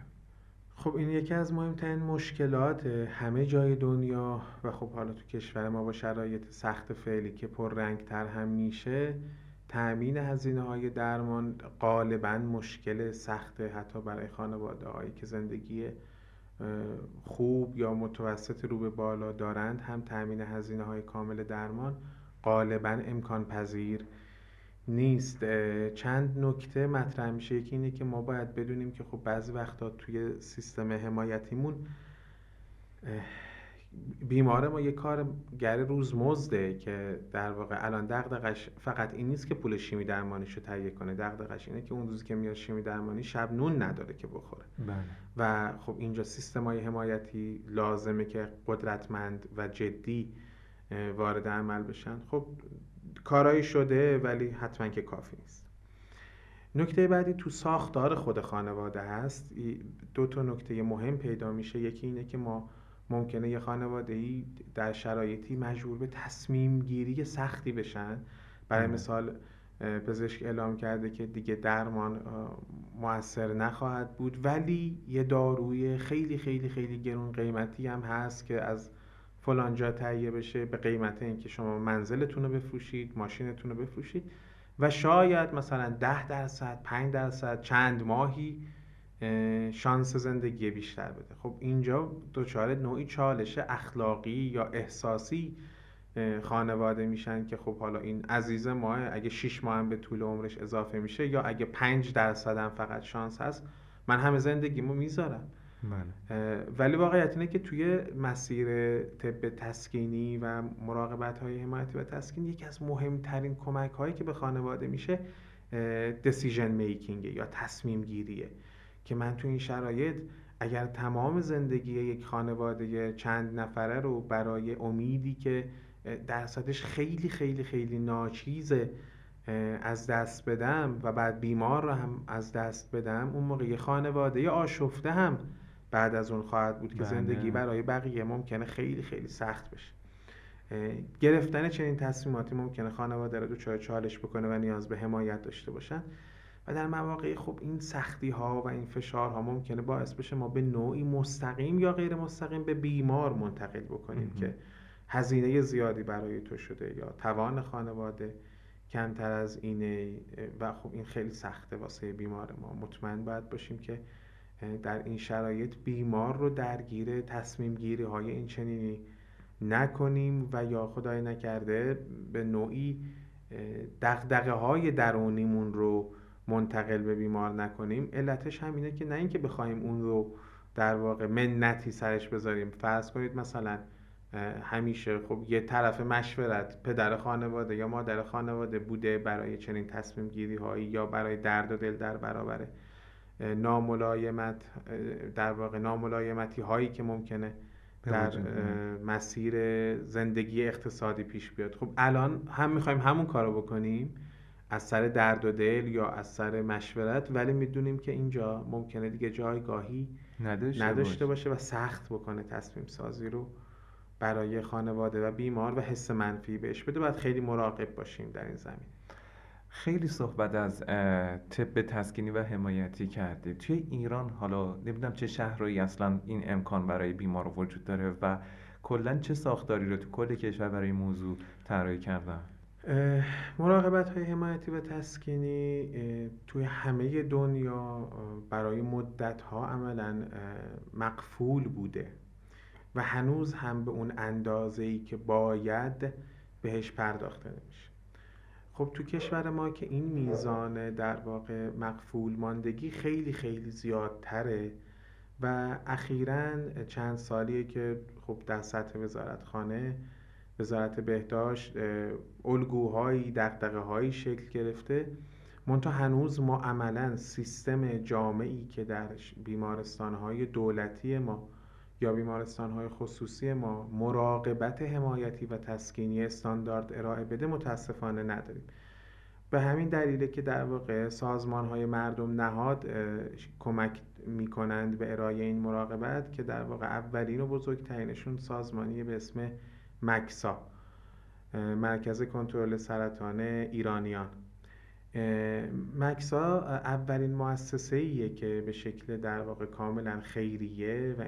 خب این یکی از مهمترین مشکلات همه جای دنیا و خب حالا تو کشور ما با شرایط سخت فعلی که رنگ تر هم میشه تأمین هزینه های درمان غالبا مشکل سخته حتی برای خانواده هایی که زندگی خوب یا متوسط رو به بالا دارند هم تأمین هزینه های کامل درمان غالبا امکان پذیر نیست. چند نکته مطرح میشه. یکی اینه که ما باید بدونیم که خب بعضی وقتا توی سیستم حمایتیمون بیمار ما یه کار گر روزمزده که در واقع الان دغدغش فقط این نیست که پول شیمی درمانیش رو تهیه کنه. دغدغش اینه که اون روزی که میاد شیمی درمانی شب نون نداره که بخوره. بله. و خب اینجا سیستم های حمایتی لازمه که قدرتمند و جدی وارد عمل بشن. خب کارایی شده ولی حتما که کافی نیست. نکته بعدی تو ساختار خود خانواده هست. دو تا نکته مهم پیدا میشه. یکی اینه که ما ممکنه یه خانواده ای در شرایطی مجبور به تصمیم گیری سختی بشن. برای مثال پزشک اعلام کرده که دیگه درمان موثر نخواهد بود. ولی یه داروی خیلی خیلی خیلی گرون قیمتی هم هست که از فلان جا تهیه بشه به قیمت اینکه شما منزلتون رو بفروشید ماشینتون رو بفروشید و شاید مثلا ده درصد پنج درصد چند ماهی شانس زندگی بیشتر بده خب اینجا دچار نوعی چالش اخلاقی یا احساسی خانواده میشن که خب حالا این عزیز ماه اگه 6 ماه هم به طول عمرش اضافه میشه یا اگه 5 درصد هم فقط شانس هست من همه زندگیمو می‌ذارم. ولی واقعیت اینه که توی مسیر طب تسکینی و مراقبت های حمایتی و تسکین یکی از مهمترین کمک هایی که به خانواده میشه دسیژن میکینگ یا تصمیم گیریه. که من تو این شرایط اگر تمام زندگی یک خانواده چند نفره رو برای امیدی که درصدش خیلی خیلی خیلی ناچیزه از دست بدم و بعد بیمار رو هم از دست بدم اون موقع یه خانواده آشفته هم بعد از اون خواهد بود که بله. زندگی برای بقیه ممکنه خیلی خیلی سخت بشه. گرفتن چنین تصمیماتی ممکنه خانواده رو دچار چالش بکنه و نیاز به حمایت داشته باشن. و در مواقع خب این سختی ها و این فشارها ممکنه باعث بشه ما به نوعی مستقیم یا غیر مستقیم به بیمار منتقل بکنیم که هزینه زیادی برای تو شده یا توان خانواده کمتر از اینه. و خب این خیلی سخته واسه بیمار ما. مطمئن باید باشیم که در این شرایط بیمار رو درگیر تصمیم گیری های این چنینی نکنیم و یا خدای نکرده به نوعی دقدقه های درونیمون رو منتقل به بیمار نکنیم. علتش همینه که نه اینکه بخوایم اون رو در واقع منتی سرش بذاریم. فرض کنید مثلا همیشه خب یه طرف مشورت پدر خانواده یا مادر خانواده بوده برای چنین تصمیم گیری هایی یا برای درد و دل در برابر ناملایمت در واقع ناملایمتی هایی که ممکنه در مسیر زندگی اقتصادی پیش بیاد. خب الان هم می‌خوایم همون کارو بکنیم از سر درد و دل یا از سر مشورت ولی می‌دونیم که اینجا ممکنه دیگه جایگاهی نداشته, نداشته باشه. و سخت بکنه تصمیم سازی رو برای خانواده و بیمار و حس منفی بهش بده. باید خیلی مراقب باشیم در این زمین خیلی صحبت از طب تسکینی و حمایتی کرده توی ایران حالا نمی‌دونم چه شهرهایی اصلا این امکان برای بیمار وجود داره و کلا چه ساختاری رو تو کل کشور برای موضوع طراحی کردن؟ مراقبت های حمایتی و تسکینی توی همه دنیا برای مدت ها عملا مقفول بوده و هنوز هم به اون اندازه ای که باید بهش پرداخته نمیشه. خب تو کشور ما که این میزان در واقع مقفول ماندگی خیلی خیلی زیادتره و اخیرا چند سالیه که خب در سطح وزارتخانه وزارت بهداشت الگوهایی دقدقه هایی شکل گرفته. منتها هنوز ما عملا سیستم جامعی که در بیمارستان های دولتی ما یا بیمارستان های خصوصی ما مراقبت حمایتی و تسکینی استاندارد ارائه بده متاسفانه نداریم. به همین دلیله که در واقع سازمان های مردم نهاد کمک می‌کنند به ارائه این مراقبت که در واقع اولین و بزرگترینشون سازمانی به اسم مکسا مرکز کنترل سرطان ایرانیان. مکسا اولین مؤسسه ایه که به شکل در واقع کاملا خیریه و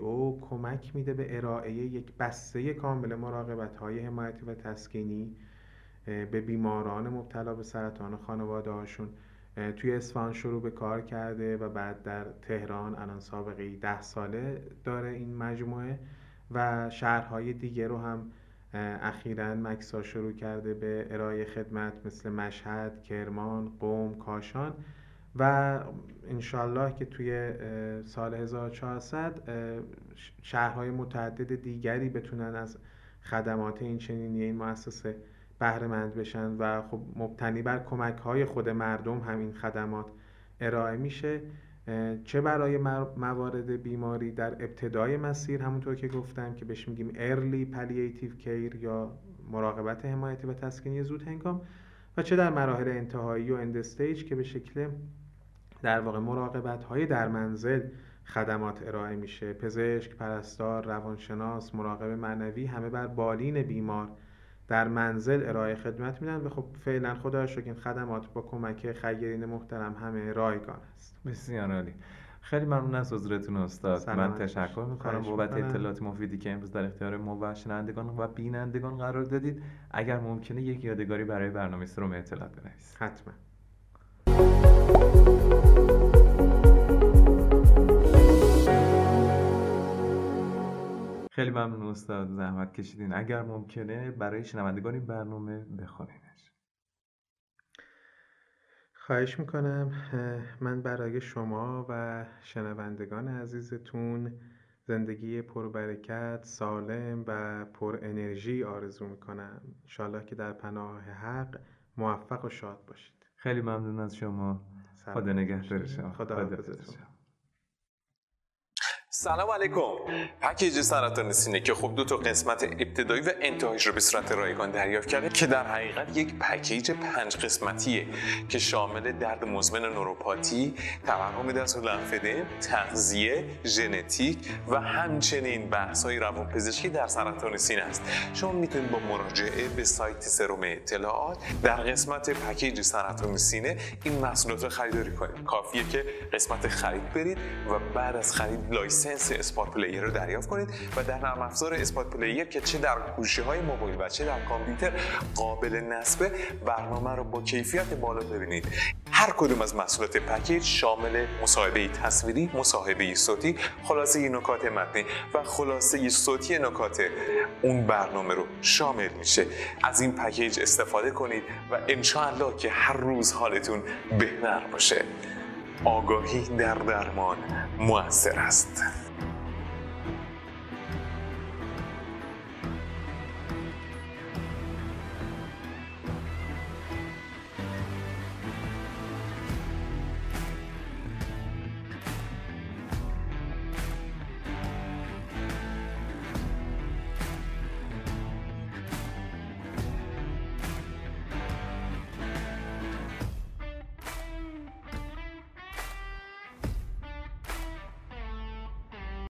او کمک میده به ارائه یک بسته کامل مراقبت های حمایتی و تسکینی به بیماران مبتلا به سرطان خانواده هاشون توی اصفهان شروع به کار کرده و بعد در تهران الان سابقه ده ساله داره این مجموعه و شهرهای دیگه رو هم اخیرا مکسا شروع کرده به ارائه خدمت مثل مشهد، کرمان، قوم، کاشان و انشالله که توی سال 1400 شهرهای متعدد دیگری بتونن از خدمات این چنینی این مؤسسه بهره بشن و خب مبتنی بر کمک های خود مردم همین خدمات ارائه میشه. چه برای موارد بیماری در ابتدای مسیر؟ همونطور که گفتم که بهش میگیم early palliative care یا مراقبت حمایتی و تسکینی زود هنگام و چه در مراحل انتهایی و اندستیج که به شکل در واقع مراقبت های در منزل خدمات ارائه میشه. پزشک، پرستار، روانشناس، مراقب معنوی همه بر بالین بیمار در منزل ارائه خدمت میدن و خب فعلا خدا شکر این خدمات با کمک خیرین محترم همه رایگان است. بسیار عالی. خیلی ممنون از حضورتون استاد. من تشکر می‌کنم. بابت اطلاعات مفیدی که امروز در اختیار ما و شنوندگان و بینندگان قرار دادید اگر ممکنه یک یادگاری برای برنامه سروم اطلاعات بنویسید حتما. خیلی ممنون استاد زحمت کشیدین. اگر ممکنه برای شنوندگان این برنامه بخونینش. خواهش می‌کنم. من برای شما و شنوندگان عزیزتون زندگی پربرکت سالم و پر انرژی آرزو می‌کنم. انشالله که در پناه حق موفق و شاد باشید. خیلی ممنون از شما. خدا نگهدار شما. خدا, خدا سلام علیکم. پکیج سرطان سینه که خب دو تا قسمت ابتدایی و انتهایش رو به صورت رایگان دریافت کرده که در حقیقت یک پکیج پنج قسمتیه که شامل درد مزمن نوروپاتی تورم دست لنف ادم تغذیه ژنتیک و همچنین بحث های روانپزشکی در سرطان سینه است. شما می‌تونید با مراجعه به سایت سروم اطلاعات در قسمت پکیج سرطان سینه این محصولات رو خریداری کنید. کافیه که قسمت خرید برید و بعد از خرید license license اسپات پلیر رو دریافت کنید و در نرم افزار اسپات پلیر که چه در گوشی های موبایل و چه در کامپیوتر قابل نصب برنامه رو با کیفیت بالا ببینید. هر کدوم از محصولات پکیج شامل مصاحبه تصویری، مصاحبه صوتی، خلاصه نکات متنی و خلاصه صوتی نکات اون برنامه رو شامل میشه. از این پکیج استفاده کنید و انشاءالله که هر روز حالتون بهتر باشه. آگاهی در درمان موثر است.